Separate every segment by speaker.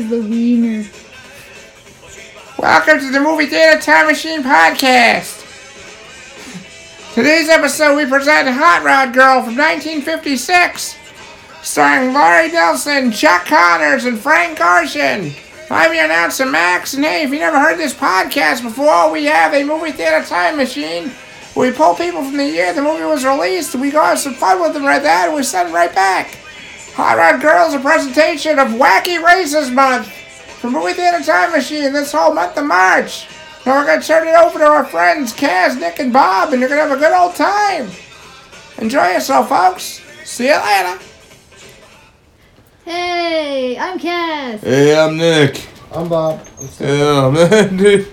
Speaker 1: is the.
Speaker 2: Welcome to the Movie Theater Time Machine Podcast. Today's episode we present Hot Rod Girl from 1956, starring Lori Nelson, Chuck Connors, and Frank Carson. I'm your announcer Max, and hey, if you never heard this podcast before, we have a Movie Theater Time Machine. We pull people from the year the movie was released, we go have some fun with them right there, and we send them right back. Hot Rod Girls, a presentation of Wacky Races Month from Movie Theater Time Machine this whole month of March. And we're going to turn it over to our friends Kaz, Nick, and Bob, and you're going to have a good old time. Enjoy yourself, folks. See you later.
Speaker 1: Hey, I'm Cass.
Speaker 3: Hey, I'm Nick.
Speaker 4: I'm Bob. I'm
Speaker 3: Yeah, man, dude.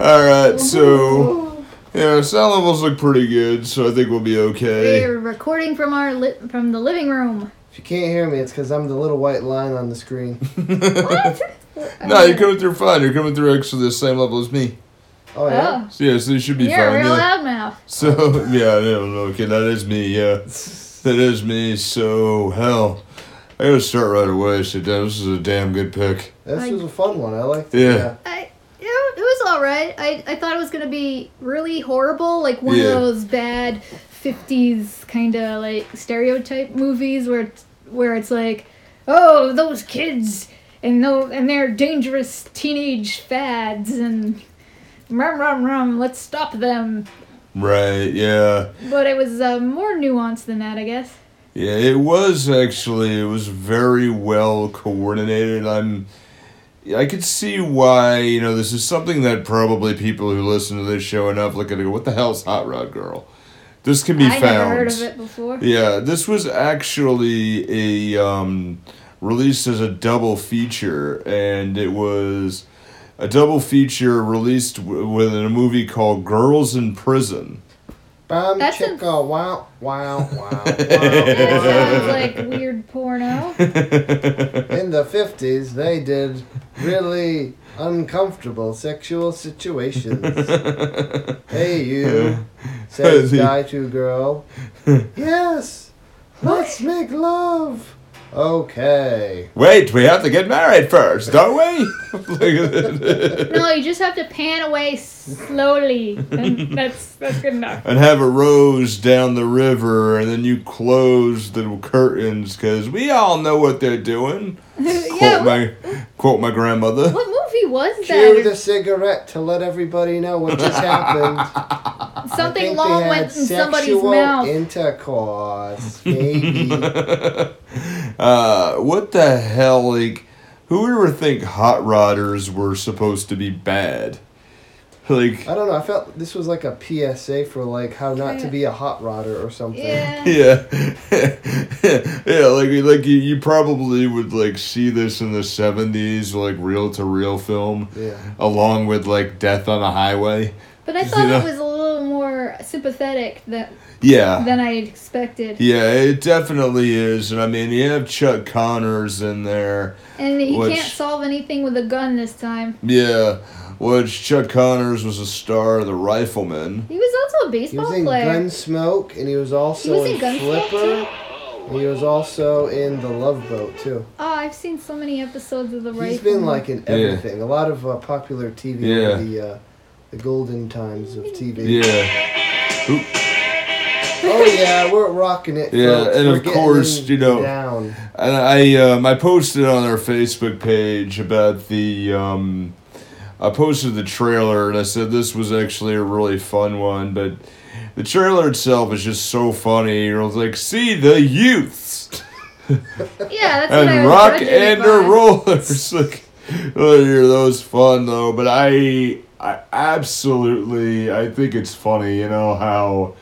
Speaker 3: Alright, so, yeah, sound levels look pretty good, so I think we'll be okay.
Speaker 1: We're recording from our li- from the living room.
Speaker 4: If you can't hear me, it's because I'm the little white line on the screen.
Speaker 1: What?
Speaker 3: No, you're coming through fine. You're coming through actually the same level as me.
Speaker 4: Oh yeah.
Speaker 1: Oh,
Speaker 3: So, yeah, so you should be
Speaker 1: you're a
Speaker 3: fine.
Speaker 1: real
Speaker 3: Yeah.
Speaker 1: loudmouth.
Speaker 3: So, yeah, I don't know. Okay, that is me, yeah. That is me, so, hell. I gotta start right away. So, damn, this is a damn good pick.
Speaker 4: This
Speaker 1: I-
Speaker 4: was a fun one. I liked it.
Speaker 3: Yeah.
Speaker 1: I, you know, it was all right. I, I thought it was gonna be really horrible, like one
Speaker 3: Yeah.
Speaker 1: of those bad '50s kind of like stereotype movies where it's, where it's like, oh, those kids and no and their dangerous teenage fads and rum rum rum. Let's stop them.
Speaker 3: Right, yeah.
Speaker 1: But it was uh, more nuanced than that, I guess.
Speaker 3: Yeah, it was actually. It was very well coordinated. I'm. I could see why you know this is something that probably people who listen to this show enough look at it. and go, What the hell's Hot Rod Girl? This can be found.
Speaker 1: I
Speaker 3: found.
Speaker 1: never heard of it before.
Speaker 3: Yeah, this was actually a um, released as a double feature, and it was a double feature released w- within a movie called Girls in Prison.
Speaker 4: Bam
Speaker 1: That's
Speaker 4: chicka
Speaker 1: a-
Speaker 4: wow wow wow
Speaker 1: That sounds
Speaker 4: wow.
Speaker 1: like weird porno.
Speaker 4: In the fifties, they did really uncomfortable sexual situations. hey you, says guy to girl. Yes, let's make love. Okay.
Speaker 3: Wait, we have to get married first, don't we?
Speaker 1: No, you just have to pan away slowly, and that's that's good enough.
Speaker 3: and have a rose down the river, and then you close the curtains because we all know what they're doing.
Speaker 1: yeah.
Speaker 3: quote
Speaker 1: What,
Speaker 3: my quote my grandmother.
Speaker 1: what movie was
Speaker 4: Cue the cigarette to let everybody know what just happened. I
Speaker 1: Something
Speaker 4: think
Speaker 1: long
Speaker 4: they had
Speaker 1: went in somebody's mouth.
Speaker 4: Intercourse, maybe.
Speaker 3: uh, what the hell? Like, who would ever think hot rodders were supposed to be bad? Like,
Speaker 4: I don't know. I felt this was like a PSA for like how not to be a hot rodder or something.
Speaker 1: yeah.
Speaker 3: yeah, yeah, like like you, you probably would like see this in the seventies, like reel to reel film,
Speaker 4: Yeah.
Speaker 3: along with like Death on a Highway.
Speaker 1: But I
Speaker 3: You
Speaker 1: thought
Speaker 3: know?
Speaker 1: it was a little more sympathetic that,
Speaker 3: Yeah,
Speaker 1: than I expected.
Speaker 3: yeah, it definitely is, and I mean you have Chuck Connors in there.
Speaker 1: And he
Speaker 3: Which-
Speaker 1: can't solve anything with a gun this time.
Speaker 3: Yeah, which Chuck Connors was a star of The Rifleman.
Speaker 1: He was also a
Speaker 4: He
Speaker 1: baseball
Speaker 4: was in
Speaker 1: player.
Speaker 4: Gunsmoke, and he was also
Speaker 1: He was in
Speaker 4: in,
Speaker 1: Gunsmoke,
Speaker 4: Flipper. And he was also in The Love Boat too.
Speaker 1: Oh, I've seen so many episodes of the Rifleman*.
Speaker 4: He's been like in everything. A lot of uh, popular TV
Speaker 3: Yeah.
Speaker 4: over the uh, the golden times of TV.
Speaker 3: Yeah.
Speaker 4: Oh yeah, we're rocking it.
Speaker 3: Yeah,
Speaker 4: folks.
Speaker 3: and
Speaker 4: We're
Speaker 3: of
Speaker 4: getting
Speaker 3: course, you know,
Speaker 4: down.
Speaker 3: And I um, I posted on our Facebook page about the um, I posted the trailer and I said this was actually a really fun one, but the trailer itself is just so funny. You're like, see the youths
Speaker 1: Yeah, that's what I
Speaker 3: and rock and
Speaker 1: by.
Speaker 3: rollers. like, oh, you're those fun though. But I I absolutely I think it's funny. You know how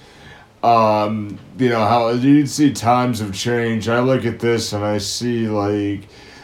Speaker 3: um you know how you see times have changed i look at this and i see like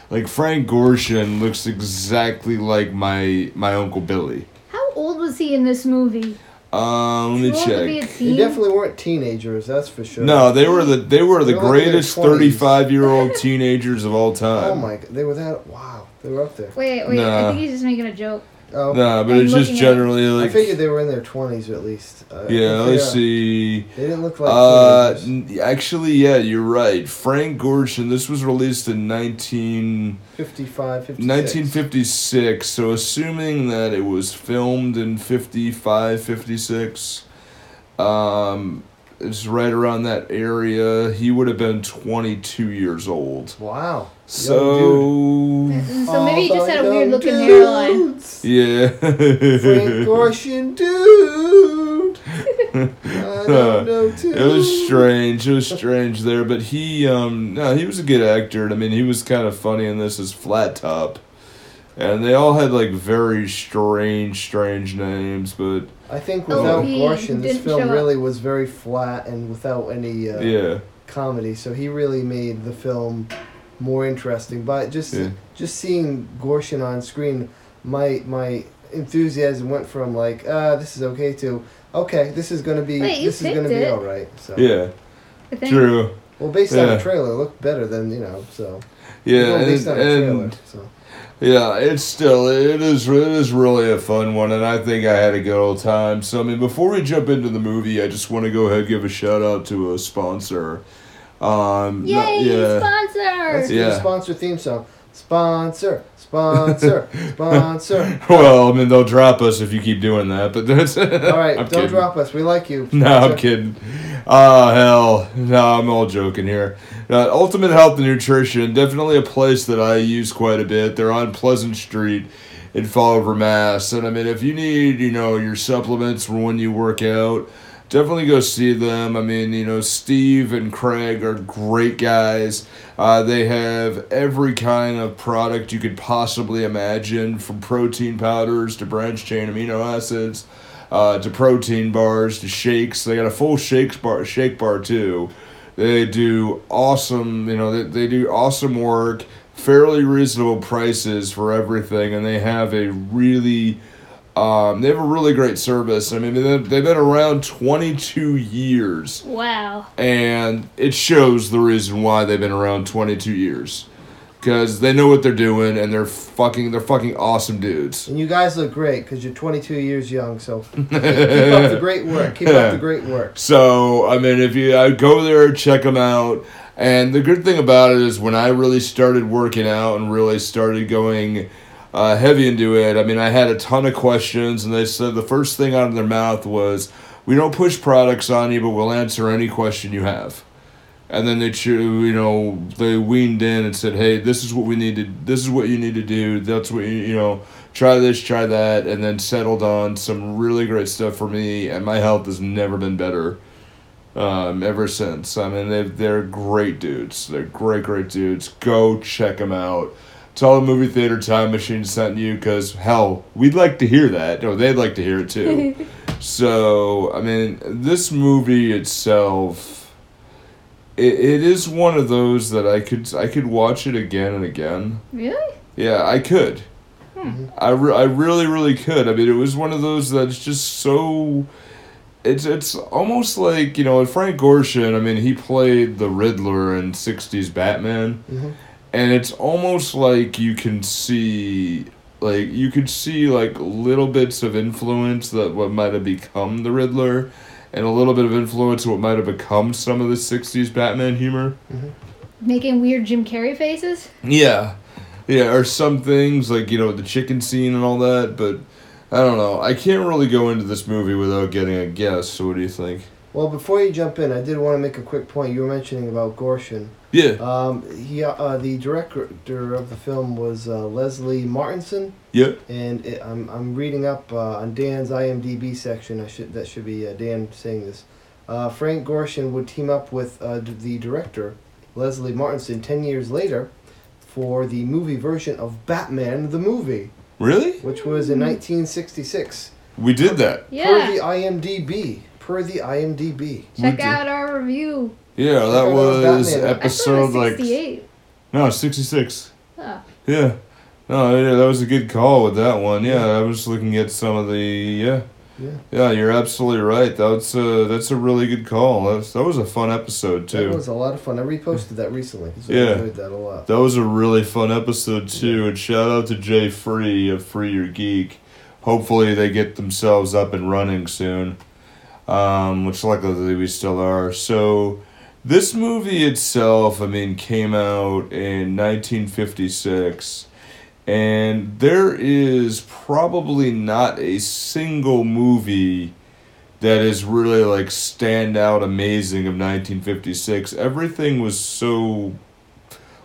Speaker 3: like frank gorshin looks exactly like my my uncle billy
Speaker 1: How old was he in this movie?
Speaker 3: um let me
Speaker 1: Too old to be a
Speaker 3: check
Speaker 4: They
Speaker 1: teen?
Speaker 4: definitely weren't teenagers, that's for sure.
Speaker 3: no they were the they were the
Speaker 4: They were like in their
Speaker 3: greatest
Speaker 4: 20s.
Speaker 3: 35 year old teenagers of all time
Speaker 4: Oh my! god, They were that. Wow, they were up there.
Speaker 1: Wait, wait. I
Speaker 3: Nah.
Speaker 1: think he's just making a joke.
Speaker 4: Oh,
Speaker 3: Nah, but
Speaker 1: I'm
Speaker 3: it's just
Speaker 1: looking at-
Speaker 3: generally
Speaker 4: I figured they were in their twenties at least. Uh,
Speaker 3: Yeah, let's see.
Speaker 4: They didn't look like
Speaker 3: Uh, n- actually, yeah, you're right. Frank Gorshin. This was released in 19,
Speaker 4: 55, 56.
Speaker 3: 1956. So, assuming that it was filmed in 55, 56, um, it's right around that area. He would have been 22 years old.
Speaker 4: Wow.
Speaker 3: So,
Speaker 1: So maybe he just had a weird
Speaker 4: the
Speaker 1: looking
Speaker 4: young
Speaker 1: hairline.
Speaker 3: yeah.
Speaker 4: Frank Gorshin, dude. I don't know, too.
Speaker 3: It was strange. It was strange there, but he um no, he was a good actor. I mean, he was kind of funny in this as Flat Top. And they all had like very strange, strange names, but
Speaker 4: I think
Speaker 1: Oh,
Speaker 4: without
Speaker 1: he
Speaker 4: Gorshin, this film
Speaker 1: show up.
Speaker 4: really was very flat and without any uh,
Speaker 3: yeah,
Speaker 4: comedy. So he really made the film more interesting. But just
Speaker 3: Yeah.
Speaker 4: just seeing Gorshin on screen, my my enthusiasm went from like, uh, this is okay to okay, this is gonna be
Speaker 1: Wait,
Speaker 4: this is gonna
Speaker 1: picked
Speaker 4: be all right. So
Speaker 3: yeah, true,
Speaker 4: well, based on the trailer, it looked better than you know. So
Speaker 3: yeah,
Speaker 4: Well, based
Speaker 3: and,
Speaker 4: on a trailer.
Speaker 3: and
Speaker 4: So
Speaker 3: yeah, it's still it is it is really a fun one, and I think I had a good old time. So I mean, before we jump into the movie, I just want to go ahead and give a shout out to a sponsor. Um, not-
Speaker 1: Yay,
Speaker 3: yeah.
Speaker 1: sponsor!
Speaker 4: let's
Speaker 3: Yeah.
Speaker 4: the sponsor theme song. Sponsor, sponsor, sponsor.
Speaker 3: Well, I mean, they'll drop us if you keep doing that, but that's
Speaker 4: All right,
Speaker 3: I'm
Speaker 4: don't
Speaker 3: kidding.
Speaker 4: drop us. We like you.
Speaker 3: No, I'm
Speaker 4: Sponsor.
Speaker 3: kidding. Oh, hell. No, I'm all joking here. Uh, Ultimate Health and Nutrition, definitely a place that I use quite a bit. They're on Pleasant Street in Fall River, Mass. And I mean, if you need, you know, your supplements for when you work out, definitely go see them. I mean, you know, Steve and Craig are great guys. Uh, they have every kind of product you could possibly imagine, from protein powders to branched chain amino acids uh, to protein bars to shakes. They got a full shakes bar, shake bar too. They do awesome, you know, they, they do awesome work, fairly reasonable prices for everything, and they have a really, um, they have a really great service. I mean, they've they've been around 22 years,
Speaker 1: Wow.
Speaker 3: and it shows the reason why they've been around 22 years. Because they know what they're doing, and they're fucking, they're fucking awesome dudes.
Speaker 4: And you guys look great because you're 22 years young. So keep, keep up the great work. Keep up the great work.
Speaker 3: So I mean, if you I go there, check them out. And the good thing about it is when I really started working out and really started going uh, heavy into it. I mean, I had a ton of questions, and they said the first thing out of their mouth was, "We don't push products on you, but we'll answer any question you have." And then they, you know, they weaned in and said, "Hey, this is what we need to. This is what you need to do. That's what you, you know. Try this, try that." And then settled on some really great stuff for me, and my health has never been better um, ever since. I mean, they they're great dudes. They're great, great dudes. Go check them out. Tell the movie theater time machine sent you because hell, we'd like to hear that, or they'd like to hear it too. so, I mean, this movie itself, it, it is one of those that I could I could watch it again and again.
Speaker 1: Really?
Speaker 3: Yeah, I could.
Speaker 1: Hmm.
Speaker 3: I, re- I really, really could. I mean, it was one of those that's just so. It's it's almost like you know Frank Gorshin. I mean, he played the Riddler in '60s Batman,
Speaker 4: Mhm.
Speaker 3: And it's almost like you can see like you could see like little bits of influence that what might have become the Riddler, and a little bit of influence what might have become some of the '60s Batman humor. Mm-hmm.
Speaker 1: Making weird Jim Carrey faces?
Speaker 3: Yeah. Yeah, or some things like, you know, the chicken scene and all that, but I don't know. I can't really go into this movie without getting a guess, so what do you think?
Speaker 4: Well, before you jump in, I did want to make a quick point. You were mentioning about Gorshin.
Speaker 3: Yeah.
Speaker 4: Um, he, uh, the director of the film was uh, Leslie Martinson,
Speaker 3: Yeah.
Speaker 4: and it, I'm, I'm reading up uh, on Dan's IMDb section. I should that should be uh, Dan saying this. Uh, Frank Gorshin would team up with uh, d- the director Leslie Martinson ten years later for the movie version of Batman the movie,
Speaker 3: Really?
Speaker 4: which was in 1966.
Speaker 3: We did that.
Speaker 4: Per
Speaker 1: Yeah.
Speaker 4: the IMDb. Per the IMDb.
Speaker 1: Check out our review.
Speaker 3: Yeah, that
Speaker 4: thought was
Speaker 3: was
Speaker 4: Batman.
Speaker 1: I it
Speaker 3: episode
Speaker 1: was
Speaker 3: like
Speaker 1: 68.
Speaker 3: no, 66.
Speaker 1: Oh.
Speaker 3: Yeah. No, yeah, that was a good call with that one. Yeah, I was looking at some of the yeah.
Speaker 4: Yeah.
Speaker 3: Yeah, you're absolutely right. That's a uh, that's a really good call. That's, that was a fun episode too.
Speaker 4: That was a lot of fun. I reposted that recently. I
Speaker 3: Yeah.
Speaker 4: enjoyed that a lot.
Speaker 3: That was a really fun episode too, and shout out to Jay Free of Free Your Geek. hopefully they get themselves up and running soon, um, which luckily we still are. So this movie itself, I mean, came out in 1956. And there is probably not a single movie that is really like stand out amazing of 1956. Everything was so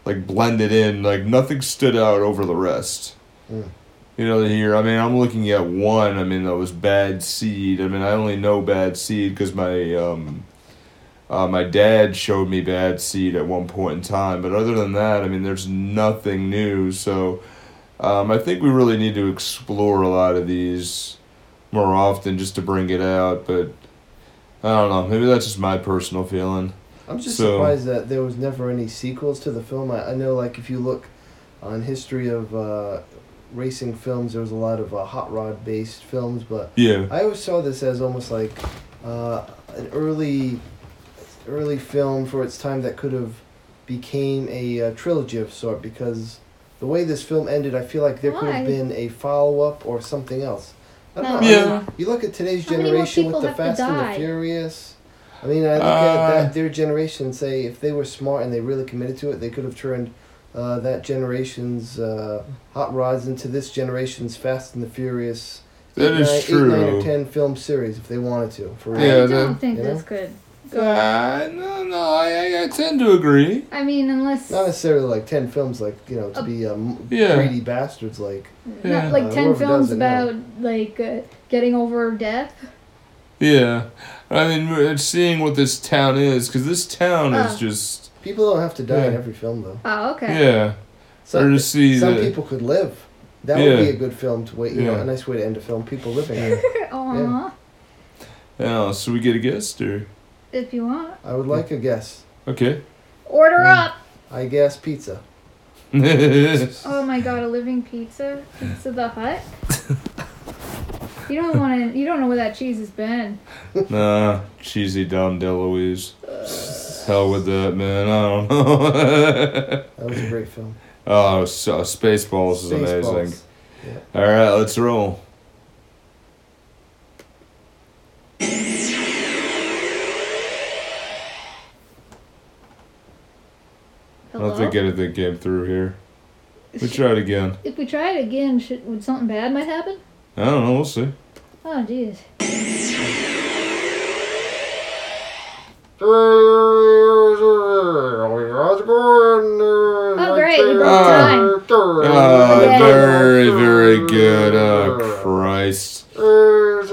Speaker 3: like blended in, like nothing stood out over the rest.
Speaker 4: Mm.
Speaker 3: You know, here, I mean, I'm looking at one, I mean, that was Bad Seed. I mean, I only know Bad Seed because my, um, uh, my dad showed me Bad Seed at one point in time, but other than that, I mean, there's nothing new. So, um, I think we really need to explore a lot of these more often just to bring it out. But I don't know. Maybe that's just my personal feeling.
Speaker 4: I'm just
Speaker 3: So-
Speaker 4: surprised that there was never any sequels to the film. I, I know, like, if you look on history of uh, racing films, there was a lot of uh, hot rod based films, but
Speaker 3: Yeah.
Speaker 4: I always saw this as almost like uh, an early, early film for its time that could have became a uh, trilogy of sort because the way this film ended, I feel like there could have been a follow up or something else. I don't
Speaker 1: No.
Speaker 4: know. I mean, you look at today's
Speaker 1: How
Speaker 4: generation with the Fast and the Furious. I mean, I look
Speaker 3: Uh,
Speaker 4: at that their generation. and Say if they were smart and they really committed to it, they could have turned uh, that generation's uh, hot rods into this generation's Fast and the Furious.
Speaker 3: That
Speaker 4: eight,
Speaker 3: is
Speaker 4: nine, Eight,
Speaker 3: true.
Speaker 4: nine or ten film series if they wanted to. For real.
Speaker 3: Yeah,
Speaker 1: I don't think
Speaker 4: you
Speaker 1: that's
Speaker 4: know?
Speaker 1: good. Go.
Speaker 3: Uh, no, no, I, I, I tend to agree.
Speaker 1: I mean, unless
Speaker 4: Not necessarily like ten films, like you know, to be um,
Speaker 3: Yeah.
Speaker 4: greedy bastards. Like
Speaker 3: Yeah.
Speaker 1: not like
Speaker 4: Uh,
Speaker 1: ten films
Speaker 4: does it now.
Speaker 1: about like uh, getting over death.
Speaker 3: Yeah. I mean, seeing what this town is, because this town is
Speaker 1: Uh.
Speaker 3: just.
Speaker 4: People don't have to die in every film though.
Speaker 1: Oh, okay.
Speaker 3: Yeah.
Speaker 4: Some,
Speaker 3: or to see
Speaker 4: some
Speaker 3: the.
Speaker 4: people could live. That
Speaker 3: Yeah.
Speaker 4: would be a good film to wait. You know,
Speaker 3: Yeah.
Speaker 4: a nice way to end a film. People living.
Speaker 1: Aw,
Speaker 3: Yeah, so we get a guest, or.
Speaker 1: if you want,
Speaker 4: I would like a guest.
Speaker 3: Okay.
Speaker 1: order up.
Speaker 4: I guess pizza.
Speaker 1: Oh my god, a living pizza, Pizza the Hut. you don't want to. You don't know where that cheese has been.
Speaker 3: nah, cheesy Dom DeLuise. Hell with that, man. I don't know.
Speaker 4: That was a great film.
Speaker 3: oh, so, Spaceballs is amazing.
Speaker 4: Spaceballs.
Speaker 3: All right, let's roll. I
Speaker 1: Hello.
Speaker 3: don't think anything came through here. We try it again.
Speaker 1: If we try it again, should, would something bad might happen?
Speaker 3: I don't know. We'll see.
Speaker 1: Oh, jeez.
Speaker 4: Oh,
Speaker 1: great, you brought time.
Speaker 3: Oh,
Speaker 1: Yeah.
Speaker 3: very, very good. Oh, Christ.
Speaker 4: Alright,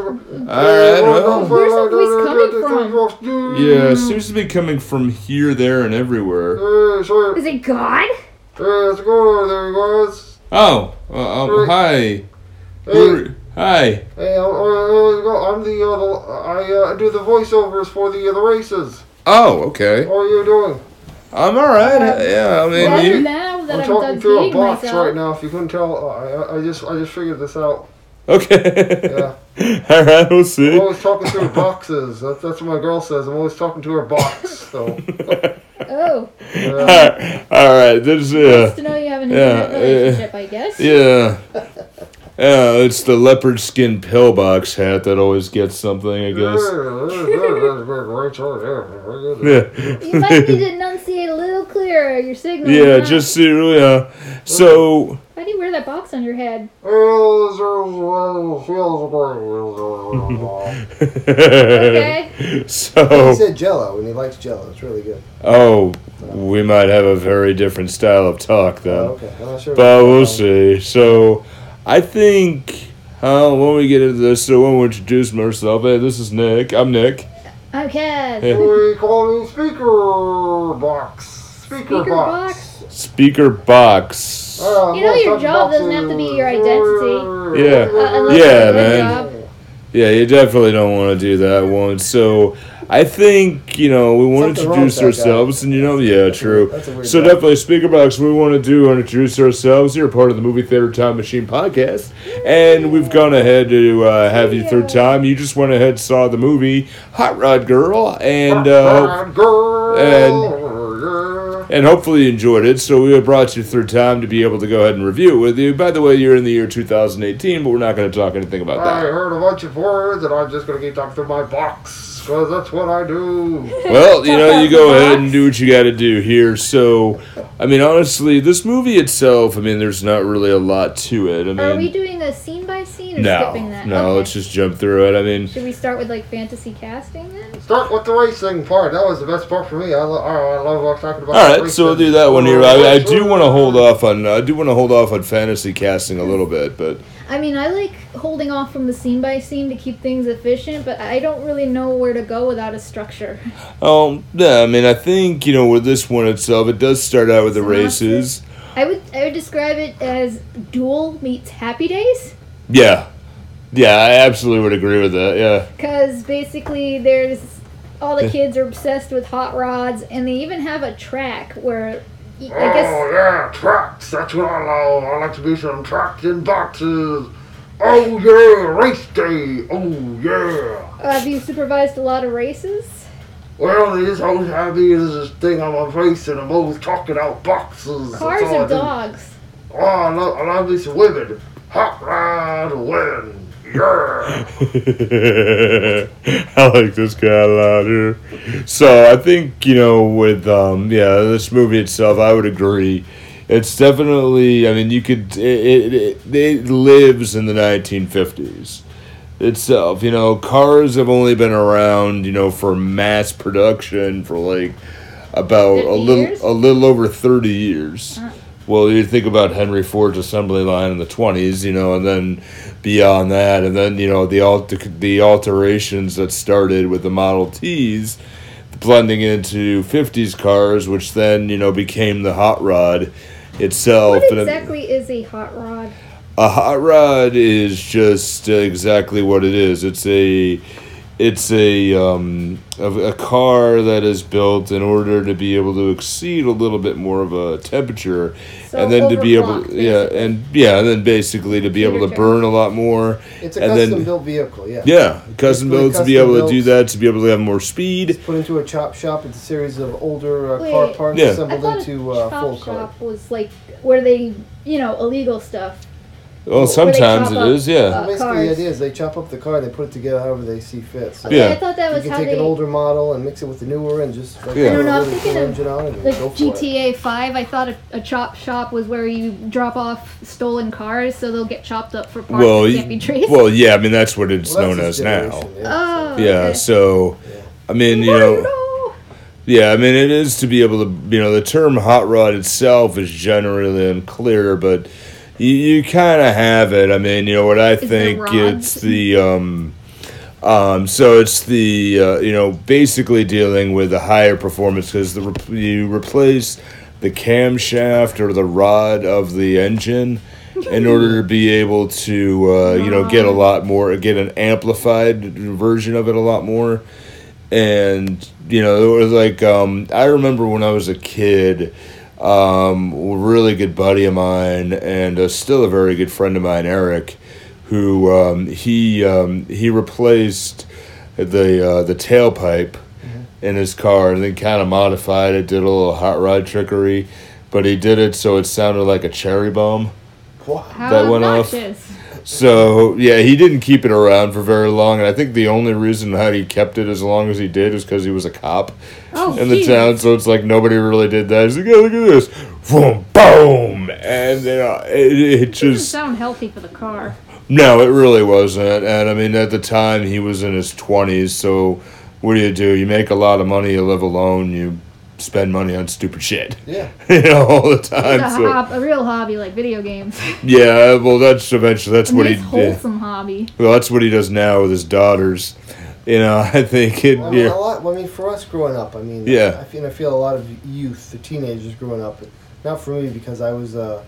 Speaker 3: well.
Speaker 1: Where's the voice coming from?
Speaker 3: Yeah, it seems to be coming from here, there, and everywhere.
Speaker 1: Is it God?
Speaker 4: Let's go over there, guys.
Speaker 3: Oh, uh, um, hi.
Speaker 4: Hey,
Speaker 3: Hi.
Speaker 4: hey, I'm, I'm the, uh, the I uh, do the voiceovers for the uh, the races.
Speaker 3: Oh, okay.
Speaker 4: How are you doing?
Speaker 3: I'm alright. Yeah, I mean,
Speaker 1: Better
Speaker 3: you,
Speaker 1: now that
Speaker 4: I'm
Speaker 1: I'm
Speaker 4: talking through a box
Speaker 1: myself.
Speaker 4: right now. If you couldn't tell, I, I, I just I just figured this out.
Speaker 3: okay.
Speaker 4: Yeah,
Speaker 3: alright, we'll see.
Speaker 4: I'm always talking through boxes. That's that's what my girl says. I'm always talking to her box. So
Speaker 1: Oh,
Speaker 4: yeah.
Speaker 3: Alright, this, is
Speaker 1: nice
Speaker 3: uh,
Speaker 1: to know you have an
Speaker 3: yeah,
Speaker 1: internet relationship, I guess.
Speaker 3: yeah. Yeah, it's the leopard skin pillbox hat that always gets something, I guess. Yeah.
Speaker 1: You might need to enunciate a little clearer your signal.
Speaker 3: Yeah,
Speaker 1: huh?
Speaker 3: just so, yeah. Uh, so,
Speaker 1: Why do you wear that box on your head? Okay.
Speaker 3: So.
Speaker 4: He said Jello, and he likes Jello. It's really good.
Speaker 3: oh, we might have a very different style of talk though.
Speaker 4: Oh, okay, I'm not sure.
Speaker 3: But we'll see. So, I think, uh, when we get into this, so when we introduce myself, hey, this is Nick. I'm Nick.
Speaker 1: I'm Kaz.
Speaker 3: Hey.
Speaker 4: We call me speaker box. Speaker,
Speaker 1: Speaker
Speaker 4: box.
Speaker 1: box.
Speaker 3: Speaker box.
Speaker 4: Uh,
Speaker 1: You know your job
Speaker 4: boxes-
Speaker 1: doesn't have to be your identity.
Speaker 3: Yeah.
Speaker 1: Uh,
Speaker 3: Yeah,
Speaker 1: it's a good
Speaker 3: man.
Speaker 1: job.
Speaker 3: Yeah, you definitely don't want to do that one. So, I think, you know, we want to introduce ourselves, and you know, yeah, true.
Speaker 4: That's a weird
Speaker 3: So
Speaker 4: guy.
Speaker 3: definitely, speaker box. We want to do introduce ourselves. You're part of the movie theater time machine podcast, and we've gone ahead to uh, have you third time. You just went ahead saw the movie Hot Rod Girl, and uh,
Speaker 4: girl.
Speaker 3: and- and hopefully you enjoyed it. So we have brought you through time to be able to go ahead and review it with you. By the way, you're in the year 2018, but we're not going to talk anything about that.
Speaker 4: I heard a bunch of words, and I'm just gonna keep talking through my box because that's what I do.
Speaker 3: Well, you know, you go ahead and do what you got to do here. So, I mean, honestly, this movie itself, I mean, there's not really a lot to it. I mean,
Speaker 1: Are we doing a scene by scene or
Speaker 3: no,
Speaker 1: skipping that?
Speaker 3: no,
Speaker 1: Okay.
Speaker 3: let's just jump through it. I mean,
Speaker 1: Should we start with like fantasy casting then?
Speaker 4: Start with the racing part. That was the best part for me. I, lo- I love talking about.
Speaker 3: all right,
Speaker 4: racing.
Speaker 3: so we'll do that one here. I, I do want to hold off on, I do want to hold off on fantasy casting a little bit, but
Speaker 1: I mean, I like holding off from the scene by scene to keep things efficient, but I don't really know where to go without a structure.
Speaker 3: um, yeah, I mean, I think you know with this one itself, it does start out with the races.
Speaker 1: I would I would describe it as Duel meets Happy Days,
Speaker 3: Yeah, yeah, I absolutely would agree with that. Yeah.
Speaker 1: because basically there's all the kids are obsessed with hot rods, and they even have a track where I guess
Speaker 4: Oh yeah, tracks. That's what I love. I like to be some tracks in boxes. Oh yeah, race day. Oh yeah.
Speaker 1: uh, have you supervised a lot of races?
Speaker 4: Well, they just always have me as this thing on my face, and I'm always talking out boxes.
Speaker 1: Cars or dogs?
Speaker 4: Oh, I love, I love these women. Hot rod women. Yeah.
Speaker 3: I like this guy a lot here. So I think you know with um yeah this movie itself I would agree. It's definitely I mean you could it it, it, lives in the 1950s itself. You know cars have only been around you know for mass production for like about a little
Speaker 1: years?
Speaker 3: a little over 30 years.
Speaker 1: Huh.
Speaker 3: Well, you think about Henry Ford's assembly line in the twenties, you know, and then beyond that, and then you know the alter- the alterations that started with the Model Ts, blending into fifties cars, which then you know became the hot rod itself.
Speaker 1: What
Speaker 3: And
Speaker 1: exactly is a hot rod?
Speaker 3: a hot rod is just exactly what it is. It's a it's a um, a, a car that is built in order to be able to exceed a little bit more of a temperature,
Speaker 1: So
Speaker 3: and then to be able,
Speaker 1: overclocked,
Speaker 3: yeah, and yeah, and then basically to be able to burn a lot more,
Speaker 4: It's a
Speaker 3: and
Speaker 4: custom
Speaker 3: then
Speaker 4: built vehicle. Yeah.
Speaker 3: yeah, custom
Speaker 4: Basically
Speaker 3: built to be
Speaker 4: custom
Speaker 3: able to do that, to be able to have more speed.
Speaker 4: It's put into a chop shop. It's a series of older uh,
Speaker 1: Wait.
Speaker 4: car parts
Speaker 3: Yeah.
Speaker 4: Assembled
Speaker 1: thought
Speaker 4: into
Speaker 1: a
Speaker 4: uh,
Speaker 1: chop
Speaker 4: full car.
Speaker 1: shop was like where they, you know, illegal stuff.
Speaker 3: Well,
Speaker 1: Where
Speaker 3: sometimes
Speaker 1: chop
Speaker 3: it
Speaker 1: up,
Speaker 3: is, yeah.
Speaker 1: uh,
Speaker 4: Basically, the
Speaker 1: cars.
Speaker 4: idea is they chop up the car and they put it together however they see fit. So
Speaker 1: Okay,
Speaker 3: Yeah.
Speaker 1: I thought that
Speaker 4: you
Speaker 1: was
Speaker 4: can
Speaker 1: how
Speaker 4: take
Speaker 1: they.
Speaker 4: an older model and mix it with the newer and just like
Speaker 3: Yeah. I don't
Speaker 1: know,
Speaker 4: a
Speaker 1: I'm
Speaker 4: really
Speaker 1: thinking
Speaker 4: cool
Speaker 1: of,
Speaker 4: engine on it and
Speaker 1: Like
Speaker 4: go for it.
Speaker 1: GTA 5, I thought a, a chop shop was where you drop off stolen cars so they'll get chopped up for parts
Speaker 3: Well,
Speaker 1: that can't be traced.
Speaker 3: Well, yeah, I mean that's what it's
Speaker 4: Well,
Speaker 3: known
Speaker 4: that's
Speaker 3: as
Speaker 4: his
Speaker 3: now.
Speaker 4: generation, Yeah,
Speaker 1: oh,
Speaker 4: so-
Speaker 3: Yeah,
Speaker 1: okay.
Speaker 3: so
Speaker 4: Yeah.
Speaker 3: I mean, you know.
Speaker 1: Murdo!
Speaker 3: Yeah, I mean, it is to be able to, you know, the term hot rod itself is generally unclear, but you, you kind of have it. I mean, you know, what I
Speaker 1: the
Speaker 3: think it's the, um, um, so it's the, uh, you know, basically dealing with a higher performance because the rep- you replace the camshaft or the rod of the engine in order to be able to, uh, you know, get a lot more, get an amplified version of it a lot more. And you know it was like um, I remember when I was a kid, um, a really good buddy of mine and uh, still a very good friend of mine, Eric, who um, he um, he replaced the uh, the tailpipe in his car and then kind of modified it, did a little hot rod trickery, but he did it so it sounded like a cherry bomb.
Speaker 4: Wow.
Speaker 1: How
Speaker 3: that went off. So yeah, he didn't keep it around for very long, and I think the only reason that he kept it as long as he did is because he was a cop
Speaker 1: Oh,
Speaker 3: in the
Speaker 1: geez.
Speaker 3: town. So it's like nobody really did that. He's like, oh, look at this, boom, boom, and you know, it, it
Speaker 1: Doesn't
Speaker 3: just
Speaker 1: sound healthy for the car.
Speaker 3: no, it really wasn't. And I mean, at the time, he was in his twenties. So what do you do? You make a lot of money. You live alone. You spend money on stupid shit.
Speaker 4: Yeah.
Speaker 3: you know, all the
Speaker 1: It's
Speaker 3: time.
Speaker 1: a,
Speaker 3: So
Speaker 1: hob- a real hobby like video games.
Speaker 3: yeah, well, that's eventually that's
Speaker 1: a
Speaker 3: what
Speaker 1: nice
Speaker 3: he did.
Speaker 1: wholesome hobby.
Speaker 3: Well, that's what he does now with his daughters. You know, I think it.
Speaker 4: I mean,
Speaker 3: yeah.
Speaker 4: a lot. I mean, for us growing up, I mean,
Speaker 3: Yeah.
Speaker 4: I feel I feel a lot of youth, the teenagers growing up. Not for me because I was a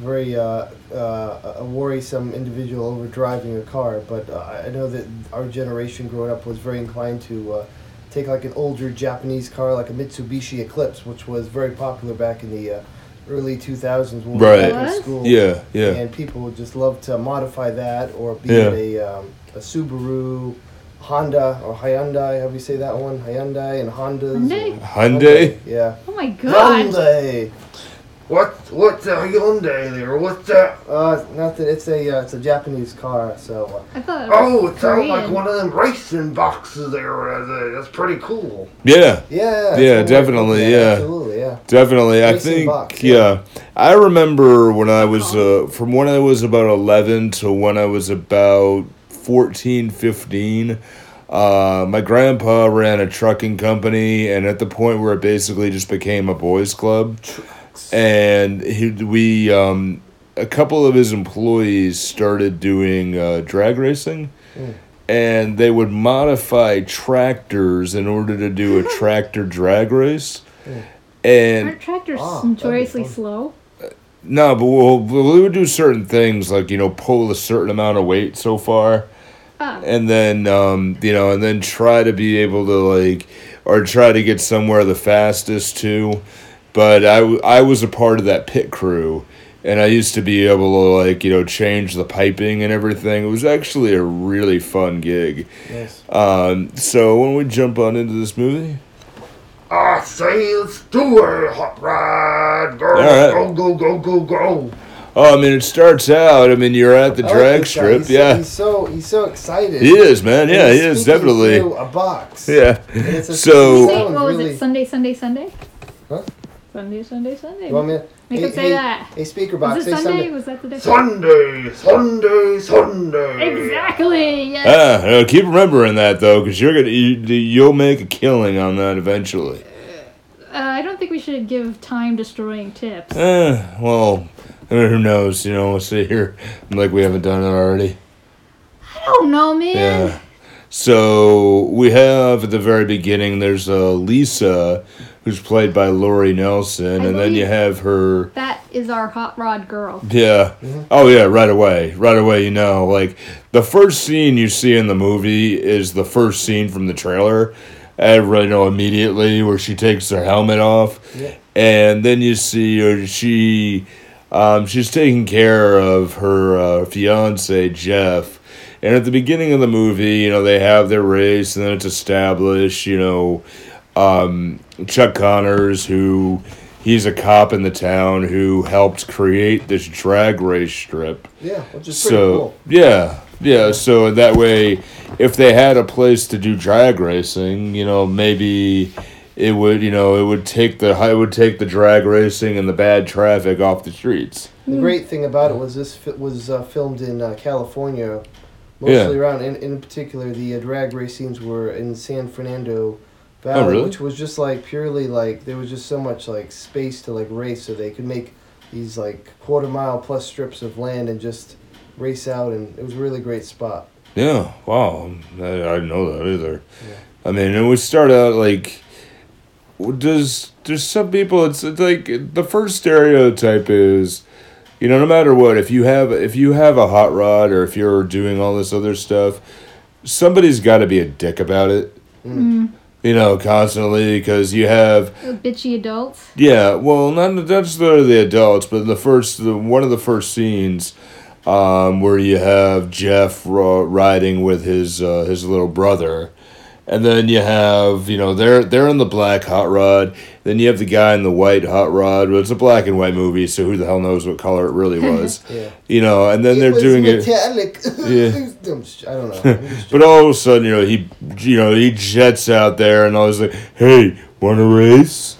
Speaker 4: very uh, uh, a worrisome individual over driving a car, but uh, I know that our generation growing up was very inclined to uh, take like an older Japanese car, like a Mitsubishi Eclipse, which was very popular back in the uh, early 2000s when we were
Speaker 3: Right.
Speaker 4: back in school.
Speaker 3: Yeah, yeah.
Speaker 4: And people would just love to modify that or be
Speaker 3: Yeah.
Speaker 4: it a, um, a Subaru, Honda or Hyundai. How do you say that one? Hyundai and Hondas.
Speaker 1: Hyundai?
Speaker 4: and-
Speaker 3: Hyundai?
Speaker 4: Yeah.
Speaker 1: Oh my god.
Speaker 4: Hyundai. What? What's a Hyundai there? What's that? Uh, nothing. It's a uh, it's a Japanese car. So. Uh,
Speaker 1: I thought.
Speaker 5: Oh, it sounds like one of them racing boxes there. uh, That's pretty cool.
Speaker 3: Yeah.
Speaker 4: yeah.
Speaker 3: Yeah, definitely, yeah.
Speaker 4: Absolutely. Yeah.
Speaker 3: Definitely. I think,
Speaker 4: box,
Speaker 3: yeah.
Speaker 4: yeah.
Speaker 3: I remember when I was, uh, from when I was about 11 to when I was about 14, 15, uh, my grandpa ran a trucking company, and at the point where it basically just became a boys' club, and he, we, um, a couple of his employees started doing uh, drag racing. And they would modify tractors in order to do a tractor drag race. And
Speaker 1: Aren't tractors
Speaker 4: Ah,
Speaker 1: notoriously
Speaker 4: fun.
Speaker 1: slow?
Speaker 3: no, but we'll, we would do certain things like you know pull a certain amount of weight so far,
Speaker 1: Ah.
Speaker 3: and then um, you know, and then try to be able to like, or try to get somewhere the fastest too. But I, I was a part of that pit crew, and I used to be able to like you know change the piping and everything. It was actually a really fun gig.
Speaker 4: Yes.
Speaker 3: Um, so when we jump on into this movie,
Speaker 5: I say, let's do it, hot ride, girl.
Speaker 3: All right.
Speaker 5: Go, go, go, go, go.
Speaker 3: oh, I mean, it starts out. I mean, you're at the
Speaker 4: I like
Speaker 3: drag
Speaker 4: this
Speaker 3: strip,
Speaker 4: He's,
Speaker 3: yeah.
Speaker 4: He's so he's so excited.
Speaker 3: He is, man. Yeah,
Speaker 4: He's
Speaker 3: he is definitely.
Speaker 4: a box.
Speaker 3: Yeah.
Speaker 4: And it's a-
Speaker 3: So-
Speaker 1: Say,
Speaker 4: sounds
Speaker 1: what was
Speaker 4: really-
Speaker 1: it? Sunday, Sunday, Sunday?
Speaker 4: Huh?
Speaker 1: Sunday, Sunday, Sunday.
Speaker 4: You want me to-
Speaker 1: Make
Speaker 4: hey,
Speaker 1: him say
Speaker 4: hey,
Speaker 1: that.
Speaker 4: Hey, speaker
Speaker 1: Was
Speaker 4: box.
Speaker 1: it
Speaker 4: Say
Speaker 1: Sunday?
Speaker 4: Sunday.
Speaker 1: Was that the day?
Speaker 5: Sunday, Sunday, Sunday.
Speaker 1: Exactly. Yes.
Speaker 3: Ah, uh, keep remembering that though, because you're gonna you, you'll make a killing on that eventually.
Speaker 1: Uh, I don't think we should give time destroying tips.
Speaker 3: Eh, well, who knows? You know, we'll sit here like we haven't done it already.
Speaker 1: I don't know, man.
Speaker 3: Yeah. So we have at the very beginning. There's uh, Lisa, who's played by Lori Nelson,
Speaker 1: I
Speaker 3: and then you have her.
Speaker 1: That is our hot rod girl.
Speaker 3: Yeah. Oh yeah, right away. Right away, you know, like the first scene you see in the movie is the first scene from the trailer. I really know immediately where she takes her helmet off,
Speaker 4: Yeah.
Speaker 3: and then you see her. She, um, she's taking care of her uh, fiance Jeff. And at the beginning of the movie, you know, they have their race, and then it's established, you know, um, Chuck Connors, who he's a cop in the town who helped create this drag race strip.
Speaker 4: Yeah, which is pretty
Speaker 3: So
Speaker 4: cool.
Speaker 3: yeah, yeah. So that way, if they had a place to do drag racing, you know, maybe it would, you know, it would take the it would take the drag racing and the bad traffic off the streets.
Speaker 4: The great thing about it was this fi- was uh, filmed in uh, California, mostly
Speaker 3: Yeah.
Speaker 4: around. In, in particular, the uh, drag race scenes were in San Fernando Valley,
Speaker 3: Oh, really?
Speaker 4: which was just like purely like there was just so much like space to like race, so they could make these like quarter mile plus strips of land and just race out, and it was a really great spot.
Speaker 3: Yeah. Wow. I, I didn't know that either.
Speaker 4: Yeah.
Speaker 3: I mean, it would start out like, does there's some people? It's, it's like the first stereotype is, you know, no matter what, if you have if you have a hot rod or if you're doing all this other stuff, somebody's got to be a dick about it.
Speaker 1: Mm.
Speaker 3: You know, constantly because you have
Speaker 1: Bitchy adults.
Speaker 3: yeah, well, not necessarily the adults, but the first, the, one of the first scenes, um, where you have Jeff riding with his uh, his little brother, and then you have you know they're they're in the black hot rod. Then you have the guy in the white hot rod. Well, it's a black and white movie, so who the hell knows what color it really was?
Speaker 4: Yeah,
Speaker 3: you know, and then they're
Speaker 4: was
Speaker 3: doing it. Yeah.
Speaker 4: I'm just- I don't know.
Speaker 3: But all of a sudden, you know, he, you know, he jets out there, and I was like, "Hey, want to race?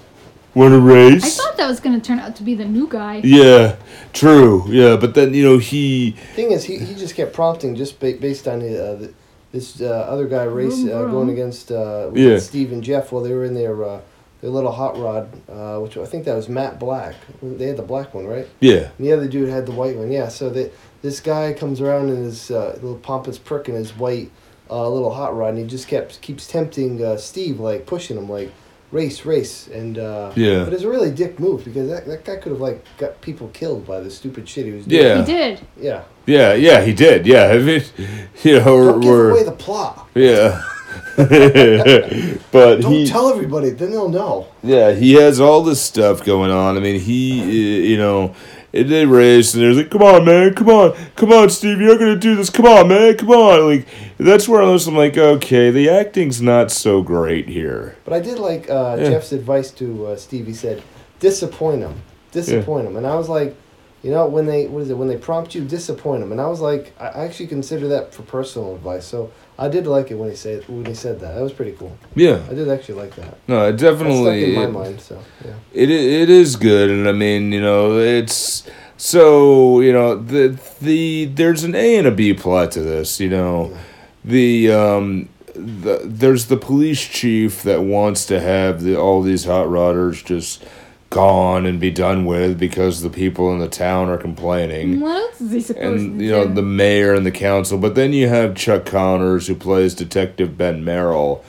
Speaker 3: Want to race?"
Speaker 1: I thought that was going to turn out to be the new guy.
Speaker 3: Yeah, true. Yeah, but then you know he.
Speaker 4: thing is, he, he just kept prompting just ba- based on uh, the, this uh, other guy race uh, going against uh,
Speaker 3: Yeah.
Speaker 4: Steve and Jeff while they were in their uh, their little hot rod, uh, which I think that was Matt Black. They had the black one, right?
Speaker 3: Yeah,
Speaker 4: And the other dude had the white one. Yeah. So that this guy comes around in his uh, little pompous prick in his white uh, little hot rod, and he just kept keeps tempting uh, Steve, like pushing him, like race, race, and uh,
Speaker 3: Yeah.
Speaker 4: But it's a really dick move because that, that guy could have like got people killed by the stupid shit he was doing.
Speaker 3: Yeah.
Speaker 1: He did.
Speaker 4: Yeah.
Speaker 3: yeah, yeah. He did. Yeah, I mean, you know, we're,
Speaker 4: Don't give
Speaker 3: we're
Speaker 4: away the plot.
Speaker 3: yeah. but
Speaker 4: Don't
Speaker 3: he,
Speaker 4: tell everybody, then they'll know.
Speaker 3: yeah, he has all this stuff going on. I mean, he, you know, they race, and they're like, "Come on, man, come on, come on, Steve, you're gonna do this. Come on, man, come on." Like that's where I was. I'm like, okay, the acting's not so great here.
Speaker 4: But I did like uh,
Speaker 3: Yeah.
Speaker 4: Jeff's advice to uh, Steve. He said, "Disappoint him, disappoint him." And I was like, you know, when they what is it? When they prompt you, disappoint them And I was like, I actually consider that for personal advice. So I did like it when he said when he said that. That was pretty cool.
Speaker 3: Yeah,
Speaker 4: I did actually like that.
Speaker 3: no, it definitely.
Speaker 4: in my mind. So yeah.
Speaker 3: It it is good, and I mean, you know, it's so you know the the there's an A and a B plot to this. You know, the um the there's the police chief that wants to have the all these hot rodders just gone and be done with because the people in the town are complaining.
Speaker 1: What else is he supposed
Speaker 3: And
Speaker 1: to
Speaker 3: you know
Speaker 1: do?
Speaker 3: the mayor and the council, but then you have Chuck Connors who plays Detective Ben Merrill,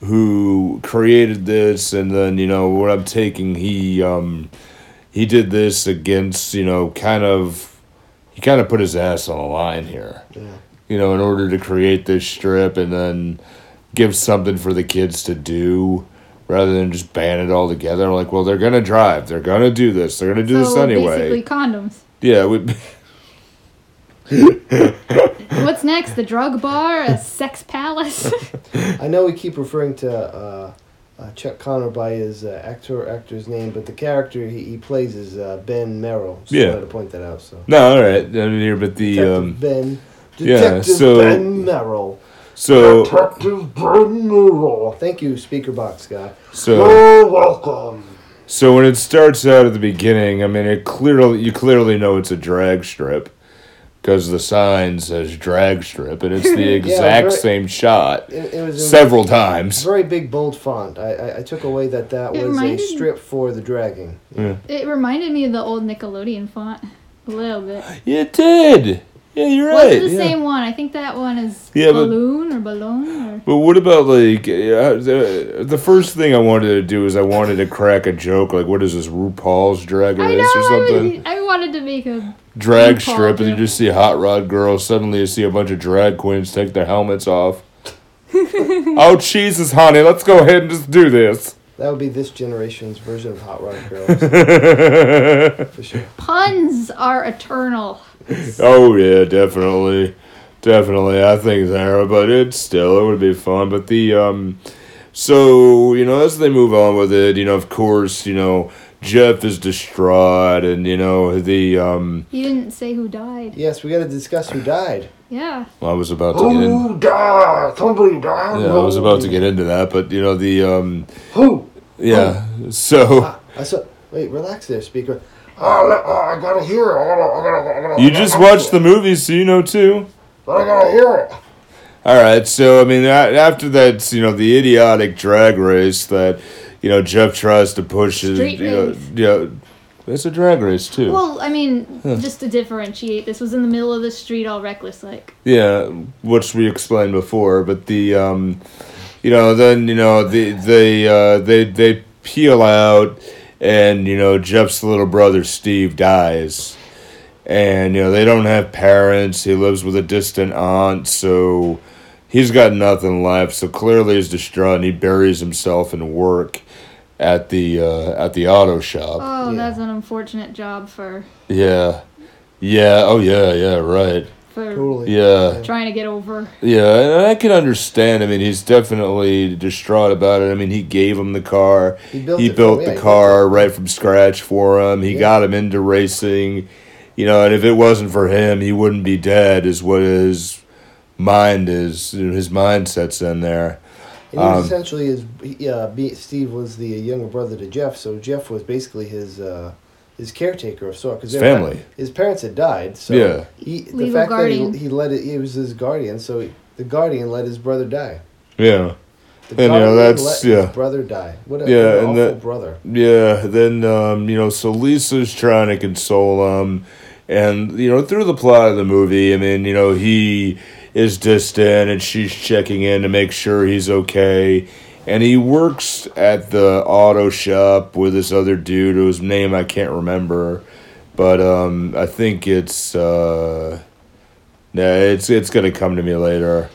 Speaker 3: who created this, and then you know what I'm taking he um he did this against you know kind of he kind of put his ass on the line here,
Speaker 4: Yeah.
Speaker 3: you know, in order to create this strip and then give something for the kids to do. Rather than just ban it all together, like, well, they're gonna drive, they're gonna do this, they're gonna do this
Speaker 1: so
Speaker 3: anyway.
Speaker 1: basically condoms.
Speaker 3: Yeah, we,
Speaker 1: What's next? The drug bar? A sex palace?
Speaker 4: I know we keep referring to uh, uh, Chuck Connor by his uh, actor actor's name, but the character he, he plays is uh, Ben Merrill. So
Speaker 3: Yeah.
Speaker 4: I wanted to point that out. So
Speaker 3: No, all right. I mean, here, but the
Speaker 4: Detective
Speaker 3: um,
Speaker 4: Ben.
Speaker 3: yeah, so-
Speaker 4: Ben Merrill.
Speaker 3: So
Speaker 5: Detective Ben Merrill.
Speaker 4: Thank you, speaker box guy.
Speaker 3: so
Speaker 5: You're welcome.
Speaker 3: so when it starts out at the beginning, I mean, it clearly you clearly know it's a drag strip because the sign says drag strip, and it's the exact
Speaker 4: very-
Speaker 3: same shot
Speaker 4: It, it was a
Speaker 3: several times.
Speaker 4: very big bold font. I, I, I took away that that
Speaker 1: It
Speaker 4: was a strip for the dragging.
Speaker 1: it reminded me of the old Nickelodeon font. A little bit.
Speaker 3: It did. Yeah, you're right.
Speaker 1: it the
Speaker 3: yeah.
Speaker 1: same one? I think that one is
Speaker 3: Yeah, but-
Speaker 1: balloon or balloon or
Speaker 3: But what about like uh, the the first thing I wanted to do is I wanted to crack a joke like what is this RuPaul's Drag
Speaker 1: I
Speaker 3: Race
Speaker 1: know.
Speaker 3: or
Speaker 1: I,
Speaker 3: something?
Speaker 1: really- I wanted to make a
Speaker 3: drag
Speaker 1: RuPaul
Speaker 3: strip and you just see hot rod girls. Suddenly you see a bunch of drag queens take their helmets off. oh Jesus, honey, let's go ahead and just do this.
Speaker 4: That would be this generation's version of Hot Rod Girls, for sure.
Speaker 1: puns are eternal.
Speaker 3: oh yeah, definitely, definitely. I think there, but it's still it would be fun. But the um, so you know as they move on with it, you know of course you know Jeff is distraught, and you know the um.
Speaker 1: He didn't say who died.
Speaker 4: Yes, we got to discuss who died.
Speaker 1: Yeah.
Speaker 3: I was about to get in.
Speaker 5: Who died? Somebody died?
Speaker 3: Yeah, I was about to get into that, but you know the um.
Speaker 5: Who?
Speaker 3: Yeah. So
Speaker 4: I saw. Wait, relax there, speaker.
Speaker 5: Oh, let- oh, I gotta hear it. I gotta, I gotta, I gotta,
Speaker 3: you just watched the movie, so you know too.
Speaker 5: But I gotta hear it.
Speaker 3: All right. So I mean, a- after that, you know, the idiotic drag race that you know Jeff tries to push. his- you know,
Speaker 1: race.
Speaker 3: yeah, it's a drag race too.
Speaker 1: Well, I mean, just to differentiate, this was in the middle of the street, all reckless like.
Speaker 3: Yeah, which we explained before, but the um, you know, then you know the they uh, they they peel out, and you know Jeff's little brother Steve dies, and you know they don't have parents. He lives with a distant aunt, so he's got nothing left. So clearly he's distraught, and he buries himself in work at the uh, at the auto shop.
Speaker 1: Oh,
Speaker 4: Yeah.
Speaker 1: that's an unfortunate job for
Speaker 3: Yeah, yeah, oh yeah, yeah, right.
Speaker 1: for
Speaker 4: Totally.
Speaker 3: Yeah.
Speaker 1: trying to get over.
Speaker 3: Yeah, and I can understand. I mean, he's definitely distraught about it. I mean, he gave him the car.
Speaker 4: He built
Speaker 3: he
Speaker 4: it
Speaker 3: built the
Speaker 4: yeah,
Speaker 3: car
Speaker 4: built
Speaker 3: right from scratch for him. He
Speaker 4: Yeah.
Speaker 3: got him into racing. You know, and if it wasn't for him, he wouldn't be dead. Is what his mind is. His mindset's in there.
Speaker 4: And he was
Speaker 3: Um,
Speaker 4: essentially his. he, Uh, Steve was the younger brother to Jeff, so Jeff was basically his uh, his caretaker of sorts.
Speaker 3: His family.
Speaker 4: his parents had died, so
Speaker 3: Yeah.
Speaker 4: he the
Speaker 1: Legal
Speaker 4: fact
Speaker 1: guardian.
Speaker 4: that he, he let it. He was his guardian, so he, the guardian let his brother die.
Speaker 3: Yeah,
Speaker 4: The
Speaker 3: And, you know, that's-
Speaker 4: let
Speaker 3: yeah.
Speaker 4: his brother die. What a,
Speaker 3: Yeah,
Speaker 4: what an
Speaker 3: and
Speaker 4: awful
Speaker 3: that-
Speaker 4: brother.
Speaker 3: yeah. Then um, you know, so Lisa's trying to console him, and you know, through the plot of the movie, I mean, you know, he is distant, and she's checking in to make sure he's okay. And he works at the auto shop with this other dude whose name I can't remember, but um, I think it's uh, yeah, it's it's gonna come to me later.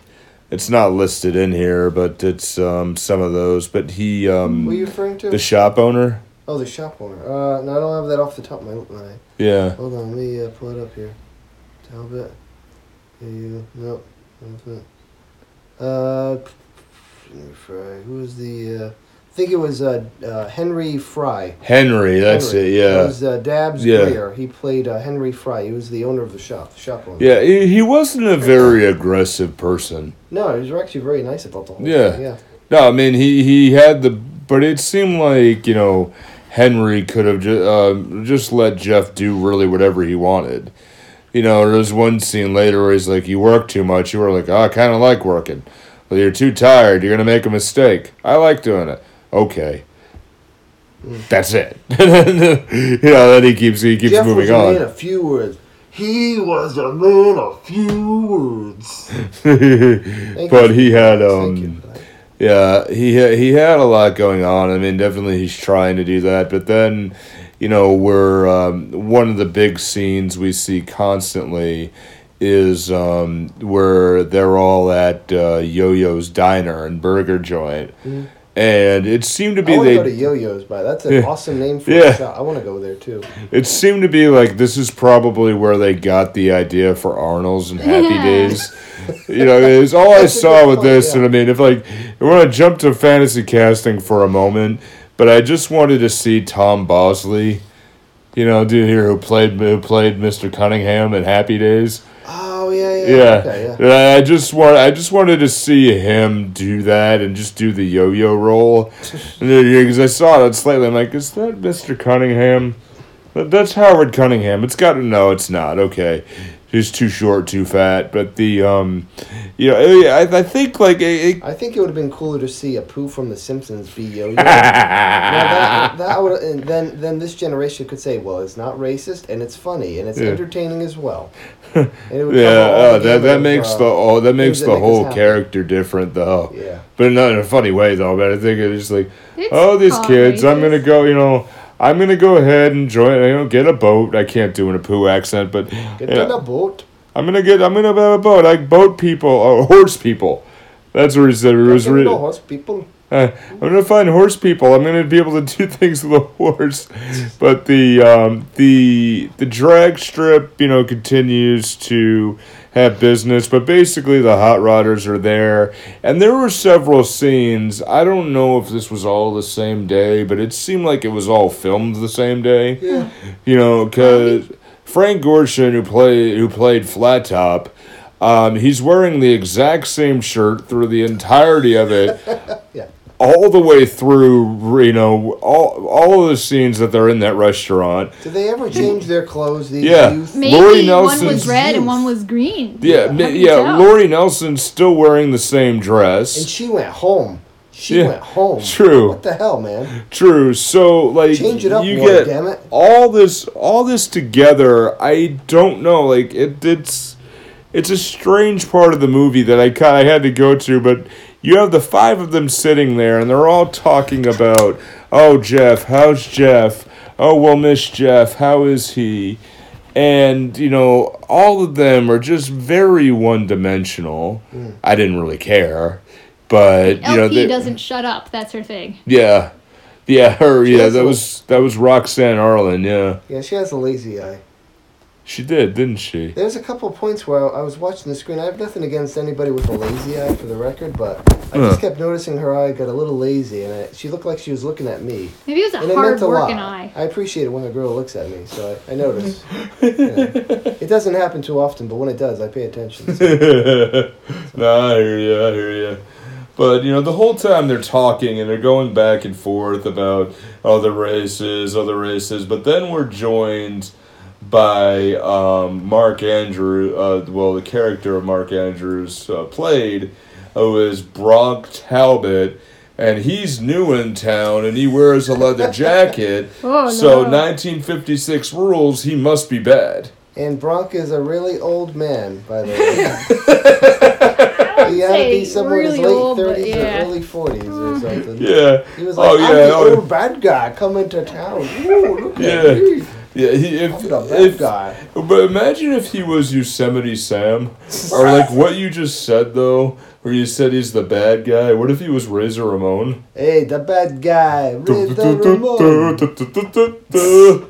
Speaker 3: It's not listed in here, but it's um, some of those. But he um,
Speaker 4: What are you referring to?
Speaker 3: the shop owner.
Speaker 4: Oh, the shop owner. Uh, no, I don't have that off the top of my mind.
Speaker 3: Yeah.
Speaker 4: Hold on, let me uh, pull it up here. Talbot. You. Nope. Uh, Henry Fry. Who was the? Uh, I think it was uh, uh, Henry Fry.
Speaker 3: Henry, that's
Speaker 4: Henry.
Speaker 3: it. Yeah.
Speaker 4: It was uh, Dabbs
Speaker 3: Yeah.
Speaker 4: Greer. He played uh, Henry Fry. He was the owner of the shop. The shop owner.
Speaker 3: Yeah, he, he wasn't a very aggressive person.
Speaker 4: No, he was actually very nice about the whole
Speaker 3: Yeah.
Speaker 4: thing. Yeah.
Speaker 3: No, I mean he he had the, but it seemed like you know Henry could have just uh, just let Jeff do really whatever he wanted. You know, there's one scene later where he's like, "You work too much." You were like, "Oh, I kind of like working." Well, you're too tired. You're gonna make a mistake. I like doing it. Okay. That's it. you know, then he keeps he keeps
Speaker 4: Jeff
Speaker 3: moving
Speaker 4: was a
Speaker 3: on.
Speaker 4: man of few words.
Speaker 5: He was a man of few words.
Speaker 3: But he had
Speaker 4: you
Speaker 3: um. Yeah, he he had a lot going on. I mean, definitely he's trying to do that, but then, you know, we're um, one of the big scenes we see constantly is um, where they're all at uh, Yo-Yo's diner and burger joint, and it seemed to be
Speaker 4: I want to
Speaker 3: they
Speaker 4: go to Yo-Yo's, by that's an
Speaker 3: Yeah.
Speaker 4: awesome name for
Speaker 3: Yeah.
Speaker 4: a shop. I want to go there too.
Speaker 3: it seemed to be like this is probably where they got the idea for Arnold's and Happy Days. You know, it's all I saw with
Speaker 4: point,
Speaker 3: this,
Speaker 4: yeah.
Speaker 3: and I mean, if like I want to jump to fantasy casting for a moment, but I just wanted to see Tom Bosley, you know, dude here who played who played Mr. Cunningham in Happy Days.
Speaker 4: Oh yeah, yeah.
Speaker 3: Yeah,
Speaker 4: Okay, yeah.
Speaker 3: I just want I just wanted to see him do that and just do the yo-yo roll, because I saw it slightly. I'm like, is that Mr. Cunningham? That's Howard Cunningham. It's got to no, it's not. Okay, he's too short, too fat. But the um, you know, I, I think like it, it,
Speaker 4: I think it would have been cooler to see Apu from The Simpsons be Yo-Yo. that, that would, and then then this generation could say, well, it's not racist and it's funny and it's
Speaker 3: Yeah.
Speaker 4: entertaining as well. And it would
Speaker 3: yeah,
Speaker 4: cover
Speaker 3: uh, that that
Speaker 4: of,
Speaker 3: makes
Speaker 4: uh,
Speaker 3: the oh that makes the
Speaker 4: that
Speaker 3: whole
Speaker 4: happy.
Speaker 3: character different though.
Speaker 4: Yeah.
Speaker 3: But not in a funny way though. But I think it's just like,
Speaker 1: It's
Speaker 3: oh, these
Speaker 1: not
Speaker 3: kids, I'm gonna go. You know, I'm gonna go ahead and join. You know, get a boat. I can't do in a poo accent, but
Speaker 4: Get
Speaker 3: yeah,
Speaker 4: on a boat.
Speaker 3: I'm gonna get. I'm gonna have a boat. Like boat people or horse people. That's what he said. It was
Speaker 4: Get on
Speaker 3: re-
Speaker 4: horse people.
Speaker 3: uh, I'm gonna find horse people. I'm gonna be able to do things with a horse. But the um, the the drag strip, you know, continues to have business. But basically, the hot rodders are there, and there were several scenes. I don't know if this was all the same day, but it seemed like it was all filmed the same day.
Speaker 4: Yeah.
Speaker 3: You know, because Frank Gorshin, who played who played Flat Top. Um, he's wearing the exact same shirt through the entirety of it
Speaker 4: Yeah.
Speaker 3: all the way through, you know, all all of the scenes that they're in that restaurant.
Speaker 4: Did they ever change their clothes? These
Speaker 3: Yeah.
Speaker 4: youth?
Speaker 1: Maybe
Speaker 3: Lori
Speaker 1: one
Speaker 3: Nelson's
Speaker 1: was red and one was green.
Speaker 3: Yeah,
Speaker 1: How
Speaker 3: ma- yeah.
Speaker 1: tell?
Speaker 3: Lori Nelson's still wearing the same dress, And
Speaker 4: she went home. She
Speaker 3: Yeah.
Speaker 4: went home.
Speaker 3: True.
Speaker 4: What the hell, man?
Speaker 3: True. So like,
Speaker 4: Change it up
Speaker 3: you
Speaker 4: more,
Speaker 3: get
Speaker 4: damn it.
Speaker 3: all this, all this together. I don't know. Like it, it's, it's a strange part of the movie that I kind I had to go to, but. You have the five of them sitting there, and they're all talking about, "Oh, Jeff, how's Jeff? Oh, well, Miss Jeff, how is he?" And you know, all of them are just very one-dimensional. Hmm. I didn't really care, but you know,
Speaker 1: LP
Speaker 3: they,
Speaker 1: doesn't shut up. That's her thing.
Speaker 3: yeah, yeah, her, yeah, that
Speaker 4: a-
Speaker 3: was that was Roxanne Arlen. Yeah,
Speaker 4: Yeah, she has a lazy eye.
Speaker 3: She did, didn't she?
Speaker 4: There's a couple of points where I was watching the screen. I have nothing against anybody with a lazy eye, for the record, but I
Speaker 3: Huh.
Speaker 4: just kept noticing her eye got a little lazy, and it, she looked like she was looking at me.
Speaker 1: Maybe it was
Speaker 4: And
Speaker 1: a
Speaker 4: it
Speaker 1: hard
Speaker 4: meant a lot.
Speaker 1: working eye.
Speaker 4: I appreciate it when a girl looks at me, so I, I notice. Yeah. It doesn't happen too often, but when it does, I pay attention. So.
Speaker 3: no, I hear you. I hear you. But you know, the whole time they're talking and they're going back and forth about other races, other races. But then we're joined by um, Mark Andrew. Uh, well, the character of Mark Andrews uh, played, who is Bronk Talbot. And he's new in town, and he wears a leather jacket.
Speaker 1: Oh,
Speaker 3: so,
Speaker 1: no.
Speaker 3: 1956 rules. He must be bad.
Speaker 4: And Bronk is a really old man, by the way. he had to be
Speaker 1: say
Speaker 4: somewhere in his late
Speaker 1: old,
Speaker 4: 30s
Speaker 1: yeah.
Speaker 4: or early 40s or something.
Speaker 3: Yeah.
Speaker 4: He was like,
Speaker 3: oh
Speaker 4: I'm the
Speaker 3: oh,
Speaker 4: old bad guy coming to town. Ooh, look
Speaker 3: Yeah.
Speaker 4: at me.
Speaker 3: Yeah, he, if, if
Speaker 4: guy.
Speaker 3: But imagine if he was Yosemite Sam, or like what you just said though, where you said he's the bad guy. What if he was Razor Ramon?
Speaker 4: Hey, the bad guy. Razor Ramon.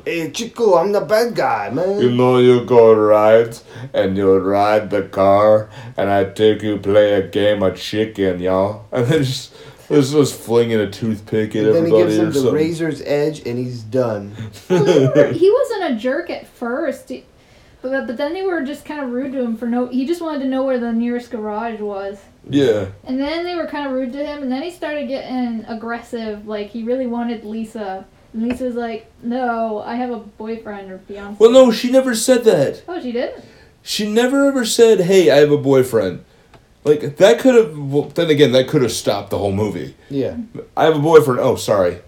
Speaker 4: Hey, Chico, I'm the bad guy, man.
Speaker 3: You know you go ride, and you ride the car, and I take you play a game of chicken, y'all. And then just, just, just flinging a toothpick at
Speaker 4: And then he gives him the
Speaker 3: something.
Speaker 4: razor's edge, and he's done.
Speaker 1: Well, they were, he wasn't a jerk at first, he- but but then they were just kind of rude to him for no. He just wanted to know where the nearest garage was,
Speaker 3: Yeah,
Speaker 1: and then they were kind of rude to him, and then he started getting aggressive. Like he really wanted Lisa, and Lisa was like, "No, I have a boyfriend or fiance."
Speaker 3: well, no, she never said that.
Speaker 1: Oh, she did.
Speaker 3: She never ever said, "Hey, I have a boyfriend." Like that could have. Well, then again, that could have stopped the whole movie.
Speaker 4: Yeah.
Speaker 3: I have a boyfriend. Oh, sorry,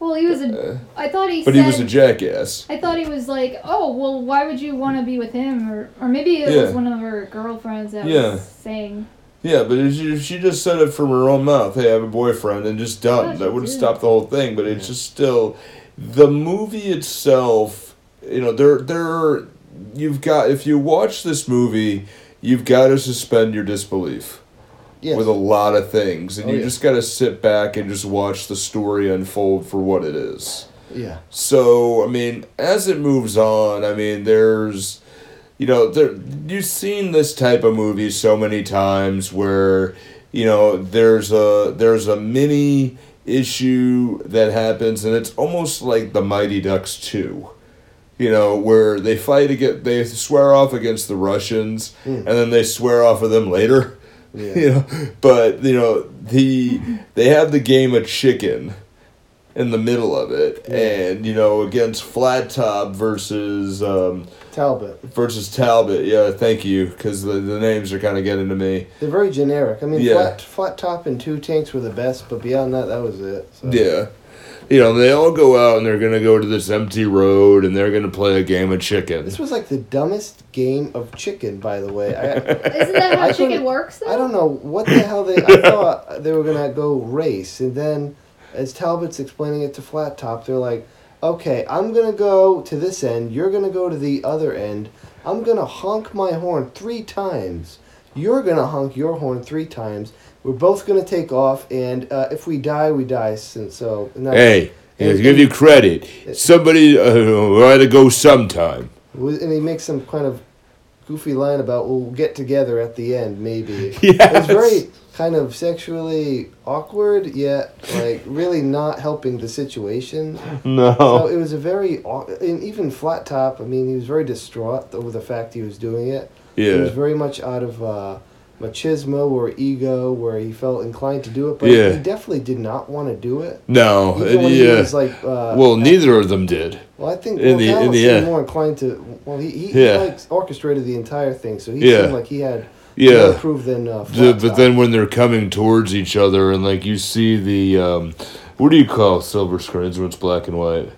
Speaker 1: Well, he was a.
Speaker 3: Uh,
Speaker 1: I thought he.
Speaker 3: but
Speaker 1: said,
Speaker 3: he was a jackass.
Speaker 1: I thought he was like, oh, well, why would you want to be with him? Or, or maybe it
Speaker 3: Yeah.
Speaker 1: was one of her girlfriends that
Speaker 3: Yeah.
Speaker 1: was saying,
Speaker 3: Yeah, but if she, if she just said it from her own mouth, "Hey, I have a boyfriend," and just done, that would have stopped the whole thing. But it's just still, the movie itself. You know, there, there, you've got if you watch this movie, you've got to suspend your disbelief.
Speaker 4: Yes.
Speaker 3: with a lot of things, and
Speaker 4: Oh,
Speaker 3: you
Speaker 4: yeah.
Speaker 3: just got to sit back and just watch the story unfold for what it is.
Speaker 4: yeah.
Speaker 3: So, I mean, as it moves on, I mean, there's, you know, there you've seen this type of movie so many times where, you know, there's a there's a mini issue that happens, and it's almost like the Mighty Ducks two. You know, where they fight against, they swear off against the Russians, and then they swear off of them later.
Speaker 4: Yeah.
Speaker 3: You know, but you know the they have the game of chicken in the middle of it, and you know against Flat Top versus um,
Speaker 4: Talbot.
Speaker 3: versus Talbot. Yeah, thank you, because the, the names are kind of getting to me.
Speaker 4: They're very generic. I mean,
Speaker 3: Yeah.
Speaker 4: flat, flat top and two tanks were the best, but beyond that, that was it. So.
Speaker 3: Yeah. You know, they all go out and they're gonna go to this empty road and they're gonna play a game of chicken.
Speaker 4: This was like the dumbest game of chicken, by the way. I,
Speaker 1: isn't that how
Speaker 4: I
Speaker 1: chicken works? Though?
Speaker 4: I don't know what the hell they. I thought they were gonna go race, and then as Talbot's explaining it to Flat Top, they're like, "Okay, I'm gonna go to this end. You're gonna go to the other end. I'm gonna honk my horn three times. You're gonna honk your horn three times. We're both gonna take off, and uh, if we die, we die. And so,
Speaker 3: Hey, to give you credit, somebody uh, had to go sometime.
Speaker 4: And he makes some kind of goofy line about we'll get together at the end, maybe.
Speaker 3: Yes.
Speaker 4: It's very kind of sexually awkward, yet like really not helping the situation.
Speaker 3: No, So
Speaker 4: it was a very and even flat top. I mean, he was very distraught over the fact he was doing it. Yeah, he was very much out of uh, machismo or ego, where he felt inclined to do it, but
Speaker 3: Yeah.
Speaker 4: he definitely did not want to do it.
Speaker 3: No.
Speaker 4: Even
Speaker 3: Yeah.
Speaker 4: was like, uh,
Speaker 3: Well, neither of them did.
Speaker 4: well, I think
Speaker 3: In
Speaker 4: well,
Speaker 3: the- in the end.
Speaker 4: more inclined to. Well, he he,
Speaker 3: Yeah.
Speaker 4: like orchestrated the entire thing, so he
Speaker 3: Yeah.
Speaker 4: seemed like he had more
Speaker 3: Yeah.
Speaker 4: proof than uh,
Speaker 3: The, but then when they're coming towards each other and like you see the um, what do you call silver screens when it's black and white?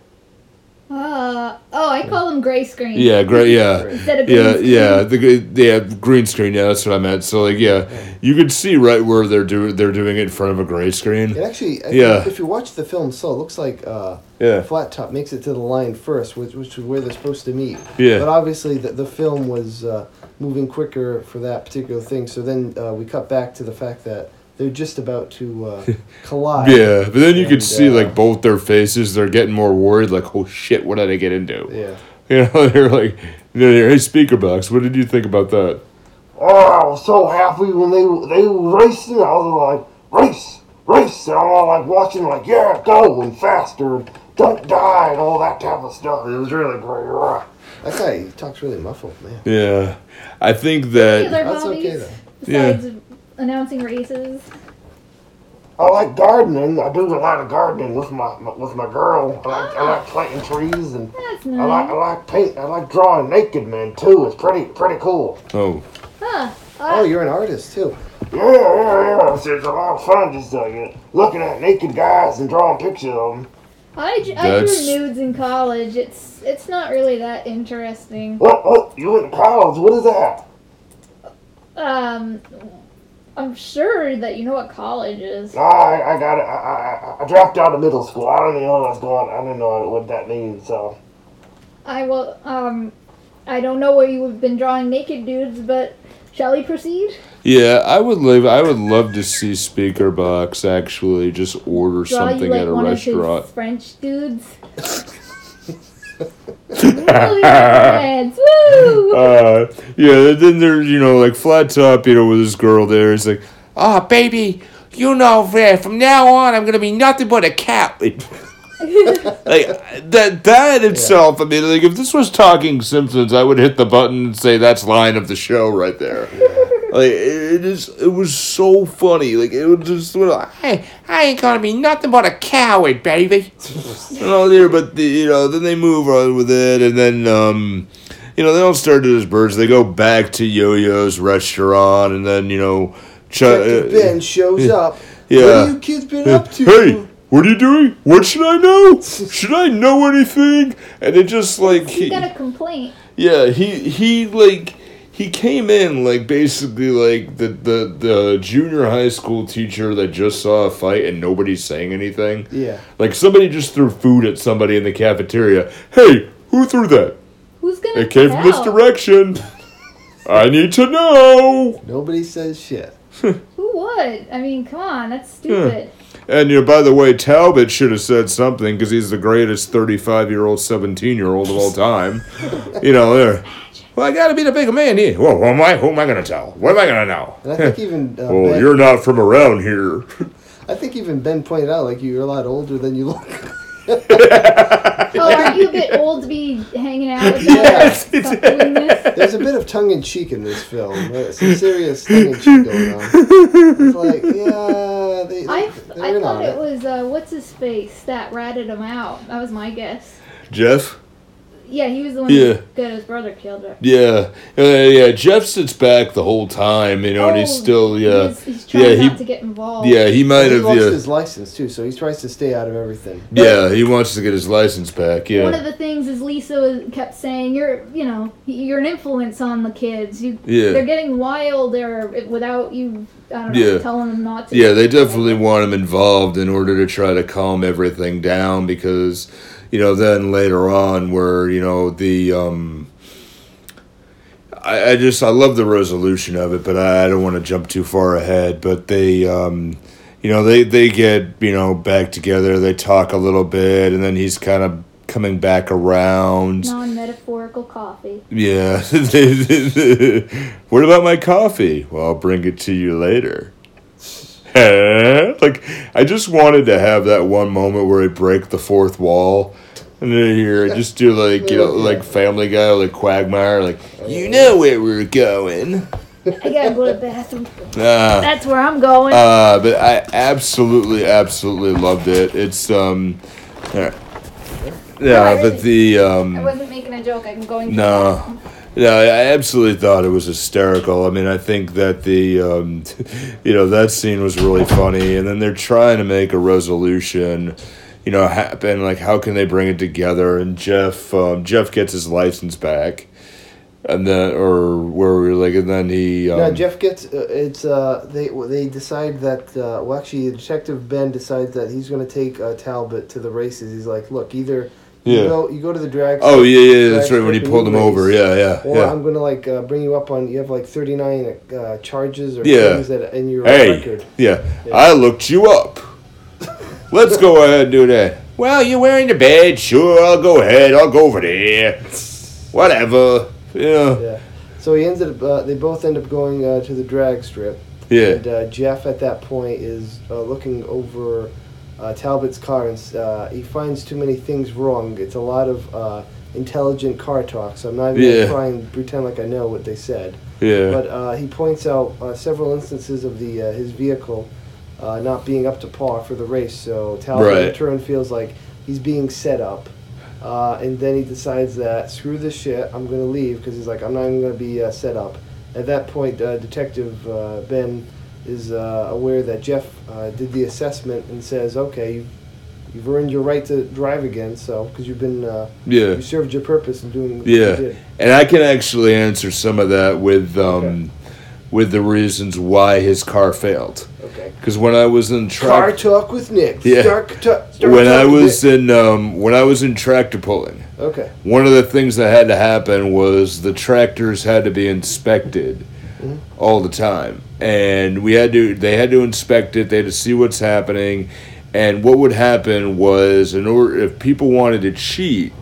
Speaker 1: Uh, oh, I call them gray screen.
Speaker 3: Yeah, great. Yeah.
Speaker 1: Instead of green
Speaker 3: Yeah,
Speaker 1: screen.
Speaker 3: yeah, the gr- yeah green screen. Yeah, that's what I meant. So like, yeah, you could see right where they're doing they're doing it in front of a gray screen.
Speaker 4: It actually, I
Speaker 3: Yeah.
Speaker 4: think if you watch the film, so it looks like uh,
Speaker 3: Yeah,
Speaker 4: Flat Top makes it to the line first, which, which is where they're supposed to meet.
Speaker 3: Yeah.
Speaker 4: But obviously, the, the film was uh, moving quicker for that particular thing. So then uh, we cut back to the fact that they're just about to uh, collide.
Speaker 3: yeah. But then you could see
Speaker 4: uh,
Speaker 3: like both their faces. They're getting more worried. Like, oh shit, what did I get into?
Speaker 4: Yeah.
Speaker 3: You know, they're like, they're, hey, speaker box. What did you think about that?
Speaker 5: Oh, I was so happy when they they were racing. I was like, race, race, and I'm all like watching, like, yeah, go and faster, don't die, and all that type of stuff. It was really great.
Speaker 4: That guy he talks really muffled, man.
Speaker 3: Yeah, I think that.
Speaker 4: That's okay, though.
Speaker 1: besides announcing races?
Speaker 5: I like gardening. I do a lot of gardening with my with my girl. I like, I like planting trees and
Speaker 1: That's
Speaker 5: I like I like paint. I like drawing naked men too. It's pretty pretty cool.
Speaker 3: Oh,
Speaker 1: Huh.
Speaker 4: Oh, you're an artist too.
Speaker 5: Yeah, yeah, yeah. It's, it's a lot of fun just uh, you looking at naked guys and drawing pictures of them.
Speaker 1: I, j- I drew nudes in college. It's it's not really that interesting.
Speaker 5: What? What? You went to college? What is that?
Speaker 1: Um, I'm sure that you know what college is.
Speaker 5: Nah, I, I got it. I, I, I dropped out of middle school. I don't even know what's going. I don't know what that means. So
Speaker 1: I will. Um, I don't know where you have been drawing naked dudes, but shall we proceed?
Speaker 3: Yeah, I would live. I would love to see Speaker Box actually just order
Speaker 1: Draw
Speaker 3: something
Speaker 1: you like
Speaker 3: at a
Speaker 1: one
Speaker 3: restaurant.
Speaker 1: of his French dudes. Woo, woo!
Speaker 3: Uh, yeah, then there's you know like flat top, you know, with this girl there. It's like,
Speaker 2: Oh, baby, you know, from now on, I'm gonna be nothing but a cat.
Speaker 3: like that. That itself. I mean, like if this was Talking Simpsons, I would hit the button and say that's line of the show right there. Like it is. It was so funny. Like it was just sort of.
Speaker 2: Hey, I ain't gonna be nothing but a coward, baby.
Speaker 3: and all there, but the, you know, then they move on with it, and then um, you know, they don't start to as birds. They go back to Yo-Yo's restaurant, and then you know, Ch-
Speaker 4: Detective
Speaker 3: uh,
Speaker 4: Ben shows up.
Speaker 3: yeah.
Speaker 4: What have you kids been up to?
Speaker 3: Hey, what are you doing? What should I know? Should I know anything? And it just like
Speaker 1: You
Speaker 3: he,
Speaker 1: got a complaint.
Speaker 3: yeah, he he like he came in like basically like the the the junior high school teacher that just saw a fight and nobody's saying anything.
Speaker 4: Yeah.
Speaker 3: Like somebody just threw food at somebody in the cafeteria. Hey, who threw that?
Speaker 1: Who's gonna
Speaker 3: It came from this direction. I need to know.
Speaker 4: Nobody says shit.
Speaker 1: Who would? I mean, come on, that's hmm. stupid.
Speaker 3: And you know, by the way, Talbot should have said something because he's the greatest thirty-five-year-old, seventeen-year-old of all time. you know, there.
Speaker 2: Well, I gotta be the bigger man here. Well, who am I? Who am I gonna tell? What am I gonna know?
Speaker 4: And I think even uh,
Speaker 3: Oh,
Speaker 4: ben,
Speaker 3: you're not from around here.
Speaker 4: I think even Ben pointed out like you're a lot older than you look.
Speaker 1: Oh, aren't you a bit old to be hanging out with
Speaker 3: Yes,
Speaker 1: us?
Speaker 3: it's-
Speaker 4: There's a bit of tongue in cheek in this film. Some serious tongue in cheek going on. It's like, yeah, they,
Speaker 1: I,
Speaker 4: they're
Speaker 1: I
Speaker 4: in
Speaker 1: thought
Speaker 4: on
Speaker 1: it was uh, what's his face that ratted him out. That was my guess.
Speaker 3: Jeff.
Speaker 1: Yeah, he was the one
Speaker 3: Yeah.
Speaker 1: who got his brother killed. Right?
Speaker 3: Yeah, uh, yeah. Jeff sits back the whole time, you know, and he's
Speaker 1: Oh,
Speaker 3: still, yeah,
Speaker 1: He's, he's trying
Speaker 3: yeah. He,
Speaker 1: not to get involved.
Speaker 3: yeah, he might
Speaker 4: He
Speaker 3: have,
Speaker 4: lost
Speaker 3: yeah,
Speaker 4: his license too, so he tries to stay out of everything.
Speaker 3: yeah. He wants to get his license back. Yeah.
Speaker 1: One of the things is Lisa was, kept saying, "You're, you know, you're an influence on the kids. You,
Speaker 3: Yeah.
Speaker 1: they're getting wilder without you. I don't know,
Speaker 3: Yeah.
Speaker 1: telling them not to."
Speaker 3: yeah. They definitely want him involved in order to try to calm everything down because, you know, then later on, where you know the um. I, I just I love the resolution of it, but I, I don't want to jump too far ahead. But they, um, you know, they they get you know back together. They talk a little bit, and then he's kind of coming back around.
Speaker 1: Non-metaphorical coffee.
Speaker 3: Yeah. what about my coffee? Well, I'll bring it to you later. Like I just wanted to have that one moment where I break the fourth wall. And then here, I just do like you know, like Family Guy, like Quagmire, like you know where we're going.
Speaker 1: I gotta go to the bathroom.
Speaker 3: Ah.
Speaker 1: That's where I'm going.
Speaker 3: Uh, but I absolutely, absolutely loved it. It's um, yeah, yeah but the um,
Speaker 1: I wasn't making a joke. I'm going. To
Speaker 3: No. No, I absolutely thought it was hysterical. I mean, I think that the, um, you know, that scene was really funny, and then they're trying to make a resolution, you know, happen. Like, how can they bring it together? And Jeff, um, Jeff gets his license back, and then, or where we were like, and then he, um,
Speaker 4: no, Jeff gets uh, it's uh they they decide that uh, well actually Detective Ben decides that he's going to take uh, Talbot to the races. He's like, look, either you
Speaker 3: Yeah.
Speaker 4: go you go to the drag.
Speaker 3: Oh yeah, yeah, that's right. When he pulled
Speaker 4: you
Speaker 3: him over, yeah, yeah,
Speaker 4: Or
Speaker 3: yeah.
Speaker 4: I'm gonna like uh, bring you up on you have like 39 uh, charges or
Speaker 3: Yeah.
Speaker 4: things that in your
Speaker 3: Hey,
Speaker 4: record.
Speaker 3: yeah, I looked you up. Let's go ahead and do that.
Speaker 2: Well, you're wearing the badge.
Speaker 3: Sure, I'll go ahead. I'll go over there. Whatever. Yeah.
Speaker 4: Yeah. So he ends up. Uh, they both end up going uh, to the drag strip.
Speaker 3: Yeah.
Speaker 4: And uh, Jeff at that point is uh, looking over uh, Talbot's car and uh, he finds too many things wrong. It's a lot of uh, intelligent car talk, so I'm not even
Speaker 3: Yeah.
Speaker 4: gonna try and pretend like I know what they said.
Speaker 3: Yeah.
Speaker 4: But uh, he points out uh, several instances of the uh, his vehicle uh, not being up to par for the race. So Talbot in turn feels like he's being set up. Uh, and then he decides that screw this shit, I'm gonna leave because he's like I'm not even gonna be uh, set up. At that point, uh, Detective uh, Ben is uh, aware that Jeff uh, did the assessment and says, "Okay, you've, you've earned your right to drive again, so because you've been uh,
Speaker 3: yeah.
Speaker 4: you served your purpose in doing what
Speaker 3: Yeah.
Speaker 4: you did."
Speaker 3: And I can actually answer some of that with um, with the reasons why his car failed.
Speaker 4: Okay.
Speaker 3: Because when I was in
Speaker 4: Car talk with Nick.
Speaker 3: Yeah.
Speaker 4: Start, ta- start
Speaker 3: when I was in um, when I was in tractor pulling,
Speaker 4: Okay.
Speaker 3: one of the things that had to happen was the tractors had to be inspected all the time and we had to they had to inspect it they had to see what's happening. And what would happen was in order if people wanted to cheat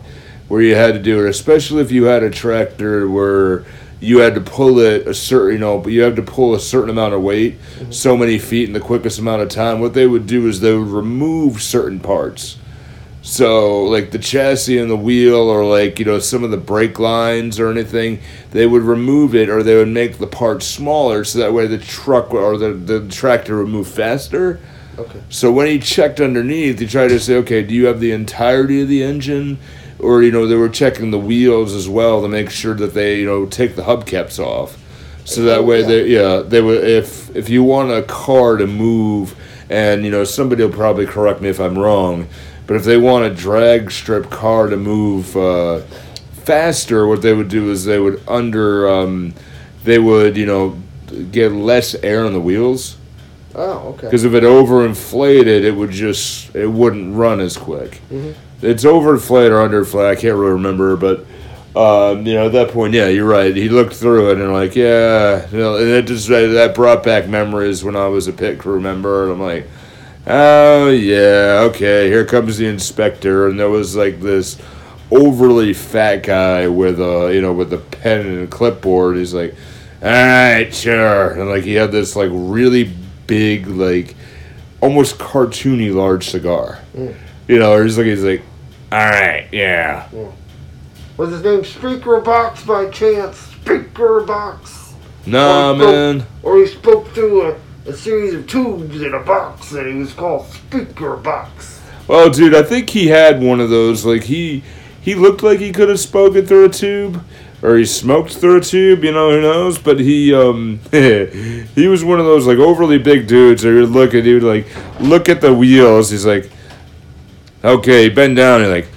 Speaker 3: where you had to do it especially if you had a tractor where you had to pull it a certain you know but you have to pull a certain amount of weight mm-hmm. so many feet in the quickest amount of time what they would do is they would remove certain parts so, like the chassis and the wheel, or like, you know, some of the brake lines or anything, they would remove it or they would make the parts smaller so that way the truck or the, the tractor would move faster.
Speaker 4: Okay.
Speaker 3: So, when he checked underneath, he tried to say, okay, do you have the entirety of the engine? Or, you know, they were checking the wheels as well to make sure that they, you know, take the hubcaps off. So that
Speaker 4: Oh,
Speaker 3: way,
Speaker 4: yeah.
Speaker 3: they, yeah, they would, if, if you want a car to move, and, you know, somebody will probably correct me if I'm wrong, but if they want a drag strip car to move uh, faster, what they would do is they would under, um, they would you know, get less air on the wheels
Speaker 4: Oh, okay.
Speaker 3: because if it overinflated, it would just it wouldn't run as quick. It's overinflated or underinflated. I can't really remember, but. Um, you know, at that point, yeah, you're right. He looked through it and like, yeah, you know, and it just that brought back memories when I was a pit crew member, and I'm like, Oh yeah, okay. Here comes the inspector, and there was like this overly fat guy with a you know with a pen and a clipboard. He's like, "All right, sure," and like he had this like really big like almost cartoony large cigar. Hmm. You know, or he's like he's like, "All right, yeah." Hmm.
Speaker 5: Was his name Speaker Box by chance? Speaker Box.
Speaker 3: Nah,
Speaker 5: Or spoke-
Speaker 3: man.
Speaker 5: Or he spoke through a, a series of tubes in a box and he was called Speaker Box.
Speaker 3: Well, dude, I think he had one of those. Like he he looked like he could have spoken through a tube, or he smoked through a tube. You know, who knows? But he um he was one of those like overly big dudes. That you'd look at, he would like look at the wheels. He's like, okay, bend down. He's like,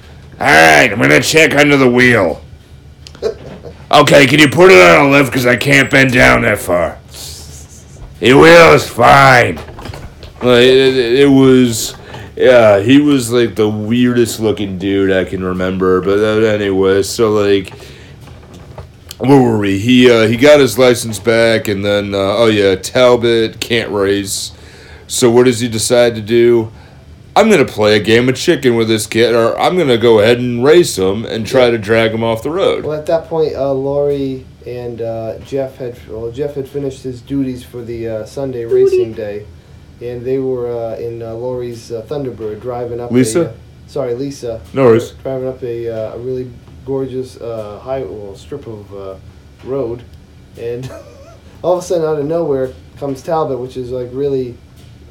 Speaker 3: all right, I'm gonna check under the wheel. Okay, can you put it on a lift? Cause I can't bend down that far. The was fine. Like it, it, it was, yeah. He was like the weirdest looking dude I can remember. But uh, anyway, so like, where were we? He uh, he got his license back, and then uh, oh yeah, Talbot can't race. So what does he decide to do? I'm gonna play a game of chicken with this kid, or I'm gonna go ahead and race him and try to drag him off the road.
Speaker 4: Well, at that point, uh, Lori and uh, Jeff had well, Jeff had finished his duties for the uh, Sunday racing day, and they were uh, in uh, Lori's uh, Thunderbird driving up.
Speaker 3: Lisa?
Speaker 4: A, uh, sorry, Lisa.
Speaker 3: No worries.
Speaker 4: Driving up a, uh, a really gorgeous uh, high well, strip of uh, road, and all of a sudden, out of nowhere, comes Talbot, which is like really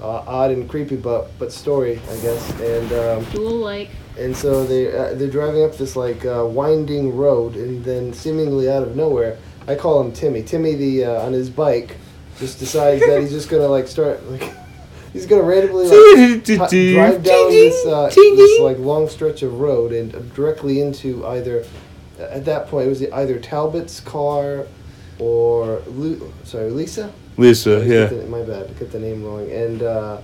Speaker 4: uh, odd and creepy, but but story, I guess, and. Um,
Speaker 1: Dual like.
Speaker 4: and so they uh, they're driving up this like uh, winding road, and then seemingly out of nowhere, I call him Timmy. Timmy, the uh, on his bike, just decides that he's just gonna like start like he's gonna randomly like t- drive down this uh, this like long stretch of road and directly into either at that point it was either Talbot's car or Lu- sorry Lisa.
Speaker 3: Lisa, yeah.
Speaker 4: the- my bad. got the name wrong. And uh,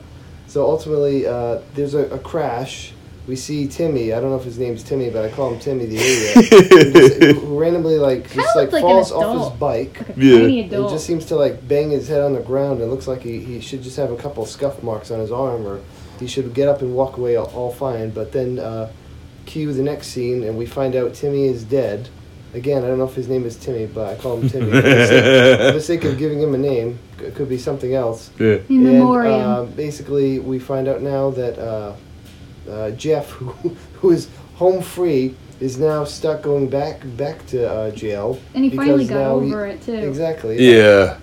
Speaker 4: so ultimately, uh, there's a, a crash. We see Timmy. I don't know if his name's Timmy, but I call him Timmy the idiot. who, just- who randomly like
Speaker 1: Kinda
Speaker 4: just like
Speaker 1: looked like an
Speaker 4: falls off his bike.
Speaker 1: Like a
Speaker 3: Yeah.
Speaker 1: tiny
Speaker 4: And
Speaker 1: adult.
Speaker 4: just seems to like bang his head on the ground It looks like he, he should just have a couple scuff marks on his arm or he should get up and walk away all, all fine. But then uh, cue the next scene and we find out Timmy is dead. Again, I don't know if his name is Timmy, but I call him Timmy. For the sake- for the sake of giving him a name, it could be something else.
Speaker 3: yeah.
Speaker 1: In memoriam.
Speaker 4: Uh, basically, we find out now that uh, uh, Jeff, who, who is home free, is now stuck going back back to uh, jail.
Speaker 1: and he finally
Speaker 4: because
Speaker 1: got
Speaker 4: now he-
Speaker 1: over it too.
Speaker 4: Exactly.
Speaker 3: Yeah,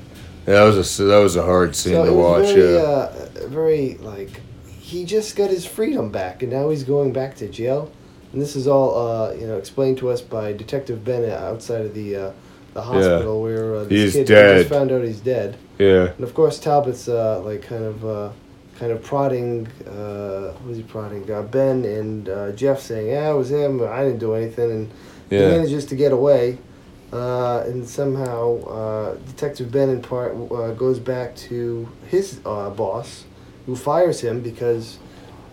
Speaker 3: that was a that was a hard scene
Speaker 4: So
Speaker 3: to
Speaker 4: it was
Speaker 3: watch.
Speaker 4: very,
Speaker 3: yeah,
Speaker 4: uh, very like he just got his freedom back, and now he's going back to jail. And this is all uh, you know explained to us by Detective Bennett outside of the uh, the hospital where uh, this
Speaker 3: He's
Speaker 4: kid we
Speaker 3: dead.
Speaker 4: just found out he's dead.
Speaker 3: yeah.
Speaker 4: And of course, Talbot's uh, like kind of, uh, kind of prodding. Uh, who's he prodding? Uh, ben and uh, Jeff saying, "Yeah, it was him. I didn't do anything." And he manages to get away. Uh, and somehow, uh, Detective Ben in part uh, goes back to his uh, boss, who fires him because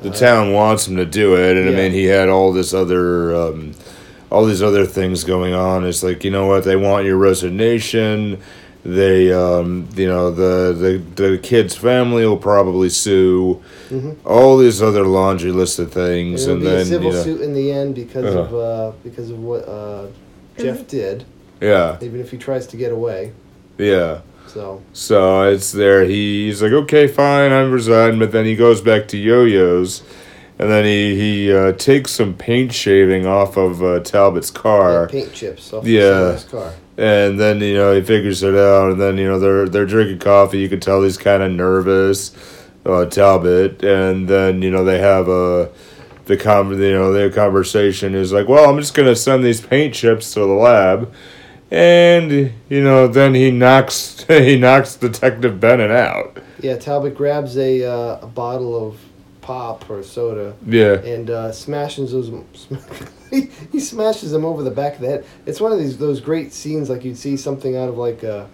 Speaker 3: the town wants him to do it, and I mean he had all this other, um, all these other things going on. It's like you know what they want your resignation. They, um, you know, the, the the kid's family will probably sue. All these other laundry list of things,
Speaker 4: it'll
Speaker 3: and
Speaker 4: be
Speaker 3: then
Speaker 4: a civil
Speaker 3: you know,
Speaker 4: suit in the end because
Speaker 3: Uh-huh.
Speaker 4: of uh, because of what uh, Jeff did.
Speaker 3: yeah,
Speaker 4: Even if he tries to get away,
Speaker 3: yeah.
Speaker 4: so
Speaker 3: So it's there. He's like, okay, fine, I'm resigned. But then he goes back to yo-yos, and then he he uh, takes some paint shaving off of uh, Talbot's
Speaker 4: yeah,
Speaker 3: car,
Speaker 4: paint chips off
Speaker 3: Yeah.
Speaker 4: of his car.
Speaker 3: and then you know he figures it out. And then you know they're they're drinking coffee. You can tell he's kind of nervous, uh, Talbot. And then you know they have a. The con- you know, their conversation is like, well, I'm just gonna send these paint chips to the lab, and you know, then he knocks he knocks Detective Bennett out.
Speaker 4: Yeah, Talbot grabs a uh, a bottle of pop or soda
Speaker 3: Yeah,
Speaker 4: and uh, smashes those. he, he smashes them over the back of the head. It's one of these those great scenes like you'd see something out of like a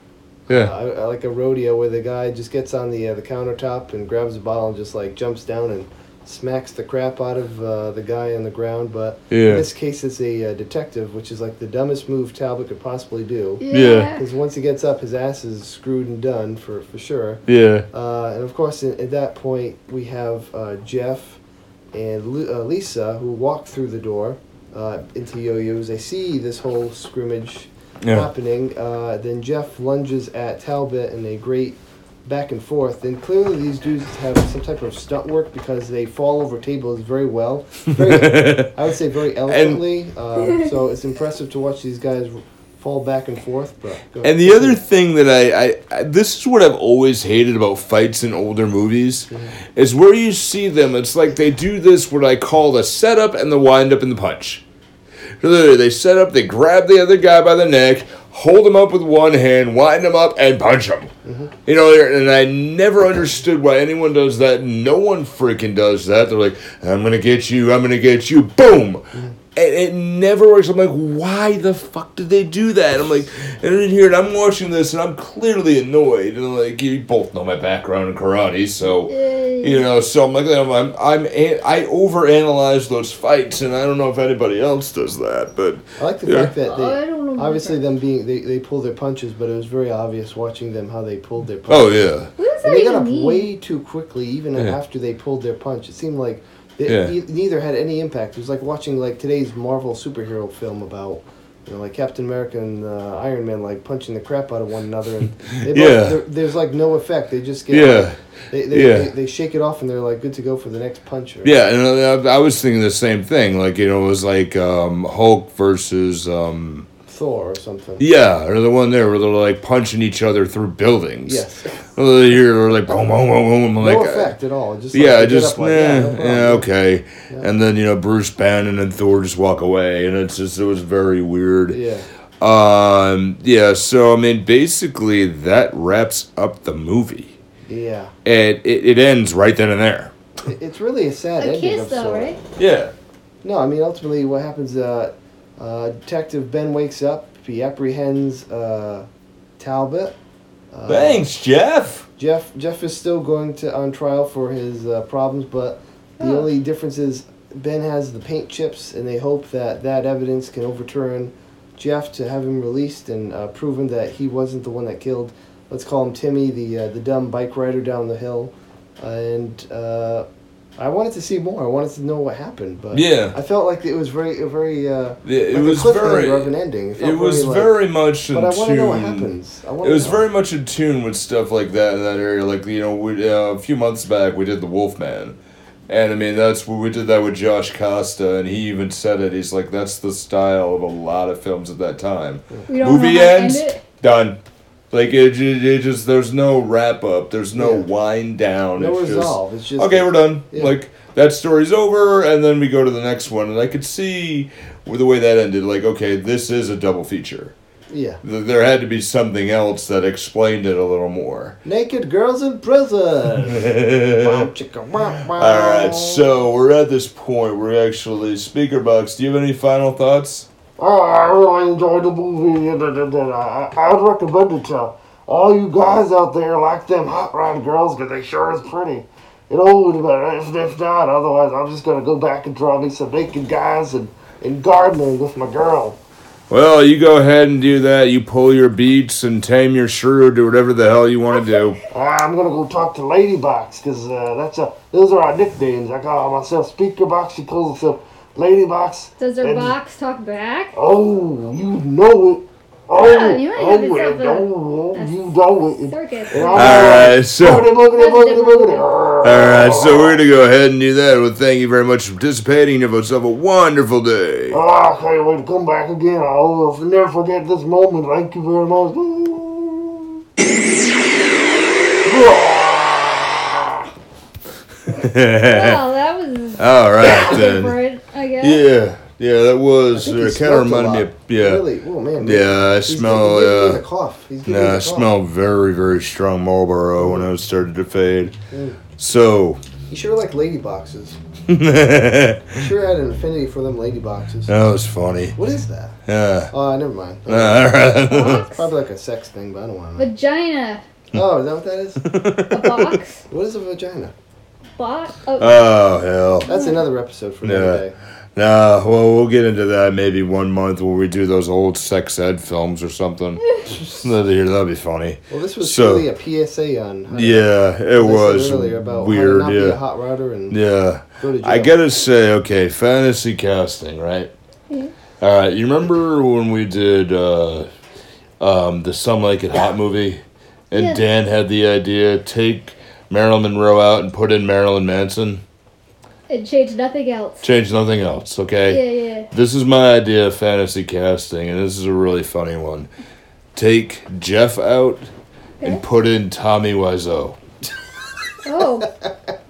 Speaker 3: yeah,
Speaker 4: uh, like a rodeo where the guy just gets on the uh, the countertop and grabs a bottle and just like jumps down and smacks the crap out of uh, the guy on the ground. But in this case, it's a uh, detective, which is like the dumbest move Talbot could possibly do.
Speaker 3: Yeah.
Speaker 4: Because once he gets up, his ass is screwed and done for for sure.
Speaker 3: yeah,
Speaker 4: Uh, and of course, in, at that point, we have uh, Jeff and Lu- uh, Lisa who walk through the door uh, into Yo-Yo's. They see this whole scrimmage
Speaker 3: yeah,
Speaker 4: happening. Uh, then Jeff lunges at Talbot in a great back and forth. And clearly, these dudes have some type of stunt work because they fall over tables very well. Very, I would say very eloquently. um, so it's impressive to watch these guys fall back and forth. But go
Speaker 3: And the other thing that I, I, I this is what I've always hated about fights in older movies, is where you see them. It's like they do this what I call the setup and the wind up and the punch. Literally, They set up, they grab the other guy by the neck, hold him up with one hand, wind him up, and punch him. Mm-hmm. You know, and I never understood why anyone does that. No one freaking does that. They're like, I'm gonna get you, I'm gonna get you, boom. Mm-hmm. And it never works. I'm like, why the fuck did they do that? I'm like, and in here, and I'm watching this, and I'm clearly annoyed. And like, you both know my background in karate, so you know, so I'm like, I'm, I'm, I'm a- I overanalyze those fights, and I don't know if anybody else does that, but
Speaker 4: I like the
Speaker 3: Yeah.
Speaker 4: fact that
Speaker 1: Oh, I
Speaker 4: they
Speaker 1: don't know.
Speaker 4: obviously them being they, they pulled their punches, but it was very obvious watching them how they pulled their oh, punches.
Speaker 3: oh yeah,
Speaker 1: What does
Speaker 4: And
Speaker 1: that
Speaker 4: they got up
Speaker 1: mean?
Speaker 4: way too quickly, even
Speaker 3: Yeah.
Speaker 4: after they pulled their punch. It seemed like they,
Speaker 3: Yeah.
Speaker 4: e- neither had any impact. It was like watching like today's Marvel superhero film about, you know, like Captain America and uh, Iron Man like punching the crap out of one another, and they both,
Speaker 3: Yeah.
Speaker 4: there- there's like no effect. They just get
Speaker 3: Yeah.
Speaker 4: like, they they,
Speaker 3: Yeah.
Speaker 4: they they shake it off and they're like good to go for the next punch. Or,
Speaker 3: yeah. And I, I was thinking the same thing. Like you know, it was like um, Hulk versus um,
Speaker 4: Thor or something.
Speaker 3: yeah, or the one there where they're like punching each other through buildings.
Speaker 4: Yes.
Speaker 3: Well, You're like boom, boom, boom, boom.
Speaker 4: No
Speaker 3: like,
Speaker 4: effect at all. Just like,
Speaker 3: Yeah,
Speaker 4: they
Speaker 3: just
Speaker 4: like,
Speaker 3: nah,
Speaker 4: yeah, no
Speaker 3: yeah,
Speaker 4: problem.
Speaker 3: okay. And then you know Bruce Banner and Thor just walk away, and it's just it was very weird.
Speaker 4: Yeah.
Speaker 3: Um, yeah. So I mean, basically that wraps up the movie.
Speaker 4: Yeah.
Speaker 3: It it, it ends right then and there.
Speaker 4: It's really a sad
Speaker 1: A
Speaker 4: ending
Speaker 1: kiss, though,
Speaker 4: sorts.
Speaker 1: right?
Speaker 3: Yeah.
Speaker 4: No, I mean ultimately what happens. Uh, uh, Detective Ben wakes up. He apprehends uh, Talbot. Uh,
Speaker 3: Thanks, Jeff.
Speaker 4: Jeff Jeff is still going to on trial for his uh, problems, but the
Speaker 1: Oh.
Speaker 4: only difference is Ben has the paint chips, and they hope that that evidence can overturn Jeff to have him released and uh, proven that he wasn't the one that killed. Let's call him Timmy, the uh, the dumb bike rider down the hill, and uh, I wanted to see more. I wanted to know what happened, but
Speaker 3: Yeah.
Speaker 4: I felt like it was very very. Uh,
Speaker 3: Yeah, it
Speaker 4: like
Speaker 3: was
Speaker 4: a
Speaker 3: very.
Speaker 4: of an ending. It,
Speaker 3: It was
Speaker 4: like-
Speaker 3: very much in
Speaker 4: But I want to
Speaker 3: tune.
Speaker 4: know what happens. I wanna
Speaker 3: It was
Speaker 4: know.
Speaker 3: very much in tune with stuff like that in that area. Like you know, we, uh, a few months back we did the Wolfman, and I mean that's we did that with Josh Costa, and he even said it. He's like, that's the style of a lot of films at that time.
Speaker 1: We don't
Speaker 3: Movie
Speaker 1: know how to end
Speaker 3: ends, done. Like it, ju- it, just there's no wrap up. There's no
Speaker 4: Yeah.
Speaker 3: wind down.
Speaker 4: no
Speaker 3: it's
Speaker 4: resolve. it's
Speaker 3: Just,
Speaker 4: just
Speaker 3: okay, we're done.
Speaker 4: Yeah.
Speaker 3: Like that story's over, and then we go to the next one. And I could see with the way that ended. Like, okay, this is a double feature.
Speaker 4: yeah.
Speaker 3: Th- There had to be something else that explained it a little more.
Speaker 4: Naked girls in prison. Wow, chicka, wow, wow.
Speaker 3: All right, so we're at this point We're actually, Speaker Box, do you have any final thoughts?
Speaker 5: Uh, I really enjoyed the movie, I'd recommend it to all you guys out there like them hot rod girls because they sure is pretty. You know, but if, if not, otherwise I'm just gonna go back and draw me some naked guys and, and gardening with my girl.
Speaker 3: Well, you go ahead and do that. You pull your beats and tame your shrew, do whatever the hell you want to do.
Speaker 5: Uh, I'm gonna go talk to Ladybox, 'cause uh, that's a, those are our nicknames. I call myself Speakerbox, she calls herself Ladybox.
Speaker 1: Does her
Speaker 5: And-
Speaker 1: box talk back?
Speaker 5: Oh, you know it. Oh,
Speaker 1: Yeah, you might oh, have
Speaker 5: oh,
Speaker 1: yourself a-
Speaker 5: oh,
Speaker 1: a
Speaker 5: you know it.
Speaker 1: Circus.
Speaker 5: And I'm
Speaker 3: All
Speaker 5: like,
Speaker 3: right, so.
Speaker 5: boogity, boogity,
Speaker 1: That's
Speaker 5: boogity,
Speaker 1: different.
Speaker 5: boogity.
Speaker 3: All right, so we're gonna go ahead and do that. Well, thank you very much for participating. Have yourself a wonderful day.
Speaker 5: Oh, I can't wait to come back again. I'll never forget this moment. Thank you very much.
Speaker 1: Well, that
Speaker 3: All right then.
Speaker 1: different, I guess.
Speaker 3: Yeah, yeah, that was.
Speaker 4: I think
Speaker 3: Uh, kind of reminded me. Of, yeah,
Speaker 4: Really? Oh man.
Speaker 3: yeah. I
Speaker 4: He's
Speaker 3: smell.
Speaker 4: He's getting
Speaker 3: Uh,
Speaker 4: a cough. He's getting
Speaker 3: no, I
Speaker 4: a cough.
Speaker 3: smell very, very strong Marlboro when I started to fade.
Speaker 4: Mm.
Speaker 3: So.
Speaker 4: You sure like lady boxes.
Speaker 3: that
Speaker 4: He sure had an affinity for them lady boxes.
Speaker 3: That was funny.
Speaker 4: What is that?
Speaker 3: Yeah.
Speaker 4: Oh, never mind.
Speaker 3: All right.
Speaker 1: Box?
Speaker 4: Probably like a sex thing, but I don't want to know.
Speaker 1: Vagina.
Speaker 4: Oh, is that what that is?
Speaker 1: A box.
Speaker 4: What is a vagina?
Speaker 1: Box. Oh,
Speaker 3: Oh hell.
Speaker 4: That's another episode for another
Speaker 3: Yeah.
Speaker 4: day.
Speaker 3: Nah, well, we'll get into that maybe one month where we do those old sex ed films or something. That'd be that'd be funny.
Speaker 4: Well, this was
Speaker 3: So-
Speaker 4: really a PSA on. How to,
Speaker 3: Yeah, it
Speaker 4: as I said
Speaker 3: was
Speaker 4: earlier about
Speaker 3: weird.
Speaker 4: How to not be a
Speaker 3: Yeah,
Speaker 4: hot rodder and
Speaker 3: yeah.
Speaker 4: go.
Speaker 3: I gotta say, okay, fantasy casting, right?
Speaker 1: Yeah.
Speaker 3: All right, you remember when we did uh, um, the Some Like It Hot movie, and
Speaker 1: Yeah.
Speaker 3: Dan had the idea take Marilyn Monroe out and put in Marilyn Manson,
Speaker 1: it changed nothing else.
Speaker 3: change nothing else, okay?
Speaker 1: Yeah, yeah.
Speaker 3: This is my idea of fantasy casting, and this is a really funny one. Take Jeff out and put in Tommy Wiseau.
Speaker 1: Oh.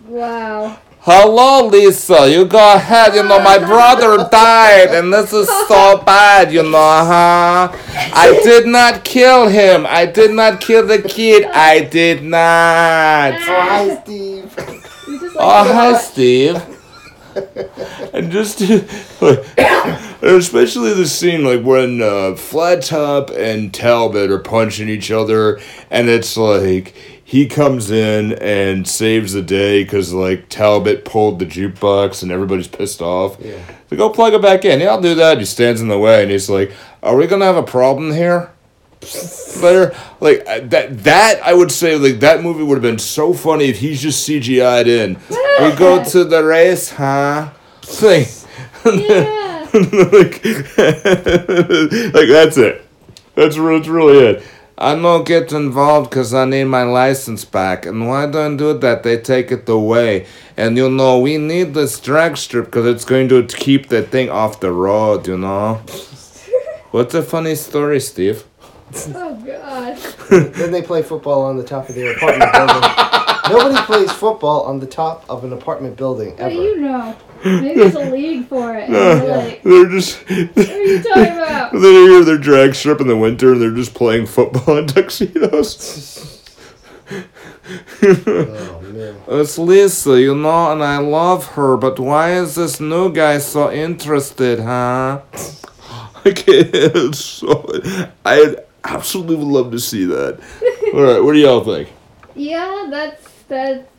Speaker 1: Wow.
Speaker 3: Hello, Lisa. You go ahead. You know, my brother died, and this is so bad, you know, huh? I did not kill him. I did not kill the kid. I did not.
Speaker 4: Oh, hi, Steve.
Speaker 1: You
Speaker 3: Oh, hi, Steve. and just, like, especially the scene like when uh, Flat Top and Talbot are punching each other, and it's like he comes in and saves the day because like Talbot pulled the jukebox and everybody's pissed off.
Speaker 4: Yeah.
Speaker 3: So go plug it back in. Yeah, I'll do that. He stands in the way and he's like, "Are we gonna have a problem here?" There, like uh, that. That I would say, like that movie would have been so funny if he's just CGI'd in. we go to the race, huh? Like,
Speaker 1: Yeah.
Speaker 3: like, like that's it. That's, that's really it. I don't get involved because I need my license back. And why don't do that? They take it away. And you know, we need this drag strip because it's going to keep the thing off the road, you know? What's a funny story, Steve?
Speaker 1: Oh God.
Speaker 4: then they play football on the top of their apartment building. Nobody plays football on the top of an apartment building
Speaker 1: What do you know? Maybe there's a league for it. And
Speaker 3: Yeah.
Speaker 1: you're like,
Speaker 3: They're just.
Speaker 1: what are you talking about?
Speaker 3: They hear their drag strip in the winter and they're just playing football in tuxedos.
Speaker 4: Oh man.
Speaker 3: It's Lisa, you know, and I love her, but why is this new guy so interested, huh? Okay, it's so. I absolutely would love to see that. All right, what do y'all think?
Speaker 1: Yeah, that's that.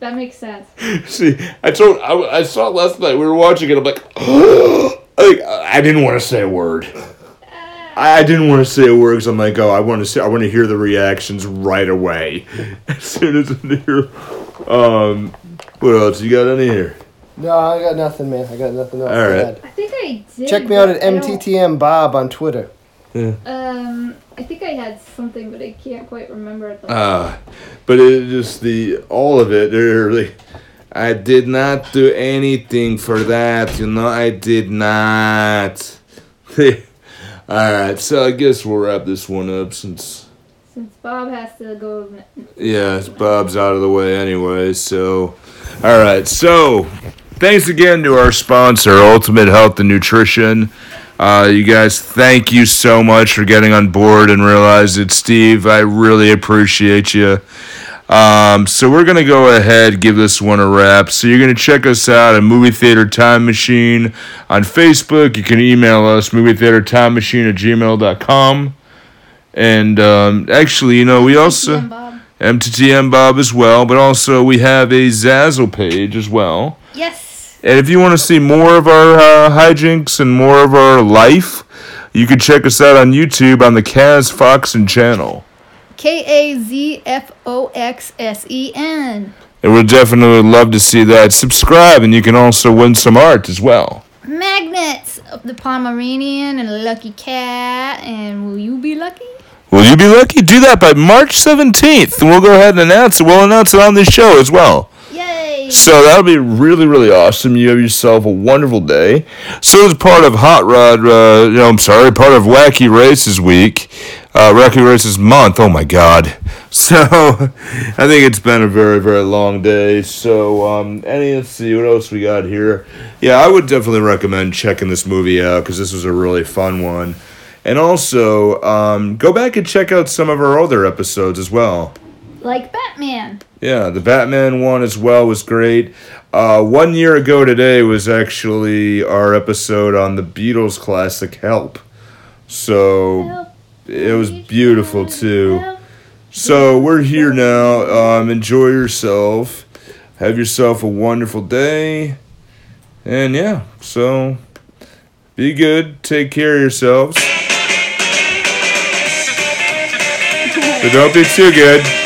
Speaker 1: That makes sense.
Speaker 3: See, I told I, I saw it last night. We were watching it. I'm like, like I didn't want to say a word. I I didn't want to say a word because I'm like, oh, I want to see, I want to hear the reactions right away. As soon as I hear, um, what else you got any here?
Speaker 4: No, I got nothing, man. I got nothing else
Speaker 3: All
Speaker 4: to
Speaker 3: right.
Speaker 4: add.
Speaker 1: I think I did.
Speaker 4: Check me out at MTTM Bob on Twitter. Yeah.
Speaker 1: Um, I think I had something, but I can't quite remember at the
Speaker 3: Uh, but it just the all of it. Really, I did not do anything for that. You know, I did not. all right, so I guess we'll wrap this one up since.
Speaker 1: since Bob has to go.
Speaker 3: Yeah, Bob's out of the way anyway, so. Alright, so thanks again to our sponsor, Ultimate Health and Nutrition. Uh, you guys, thank you so much for getting on board and realize it, Steve. I really appreciate you. Um, so we're gonna go ahead give this one a wrap. So you're gonna check us out at Movie Theater Time Machine on Facebook. You can email us movie theater time machine at gmail.com. And um, actually, you know, we also MTTM Bob as well, but also we have a Zazzle page as well.
Speaker 1: Yes.
Speaker 3: And if you want to see more of our uh, hijinks and more of our life, you can check us out on YouTube on the Kaz Foxsen channel.
Speaker 1: K A Z F O X S E N.
Speaker 3: And we'd definitely love to see that. Subscribe, and you can also win some art as well.
Speaker 1: Magnets of the Pomeranian and a lucky cat. And will you be lucky?
Speaker 3: Will you be lucky? Do that by March 17th, and we'll go ahead and announce it. We'll announce it on this show as well. So that'll be really, really awesome. You have yourself a wonderful day. So as part of Hot Rod, uh, you know, I'm sorry, part of Wacky Races Week, uh, Wacky Races Month. Oh my God. So I think it's been a very, very long day. So um, any, let's see what else we got here. Yeah, I would definitely recommend checking this movie out because this was a really fun one. And also, um, go back and check out some of our other episodes as well.
Speaker 1: Like Batman.
Speaker 3: Yeah, the Batman one as well was great. Uh, one year ago today was actually our episode on the Beatles classic Help. So it was beautiful too. So we're here now. Um, enjoy yourself. Have yourself a wonderful day. And yeah, so be good. Take care of yourselves. But don't be too good.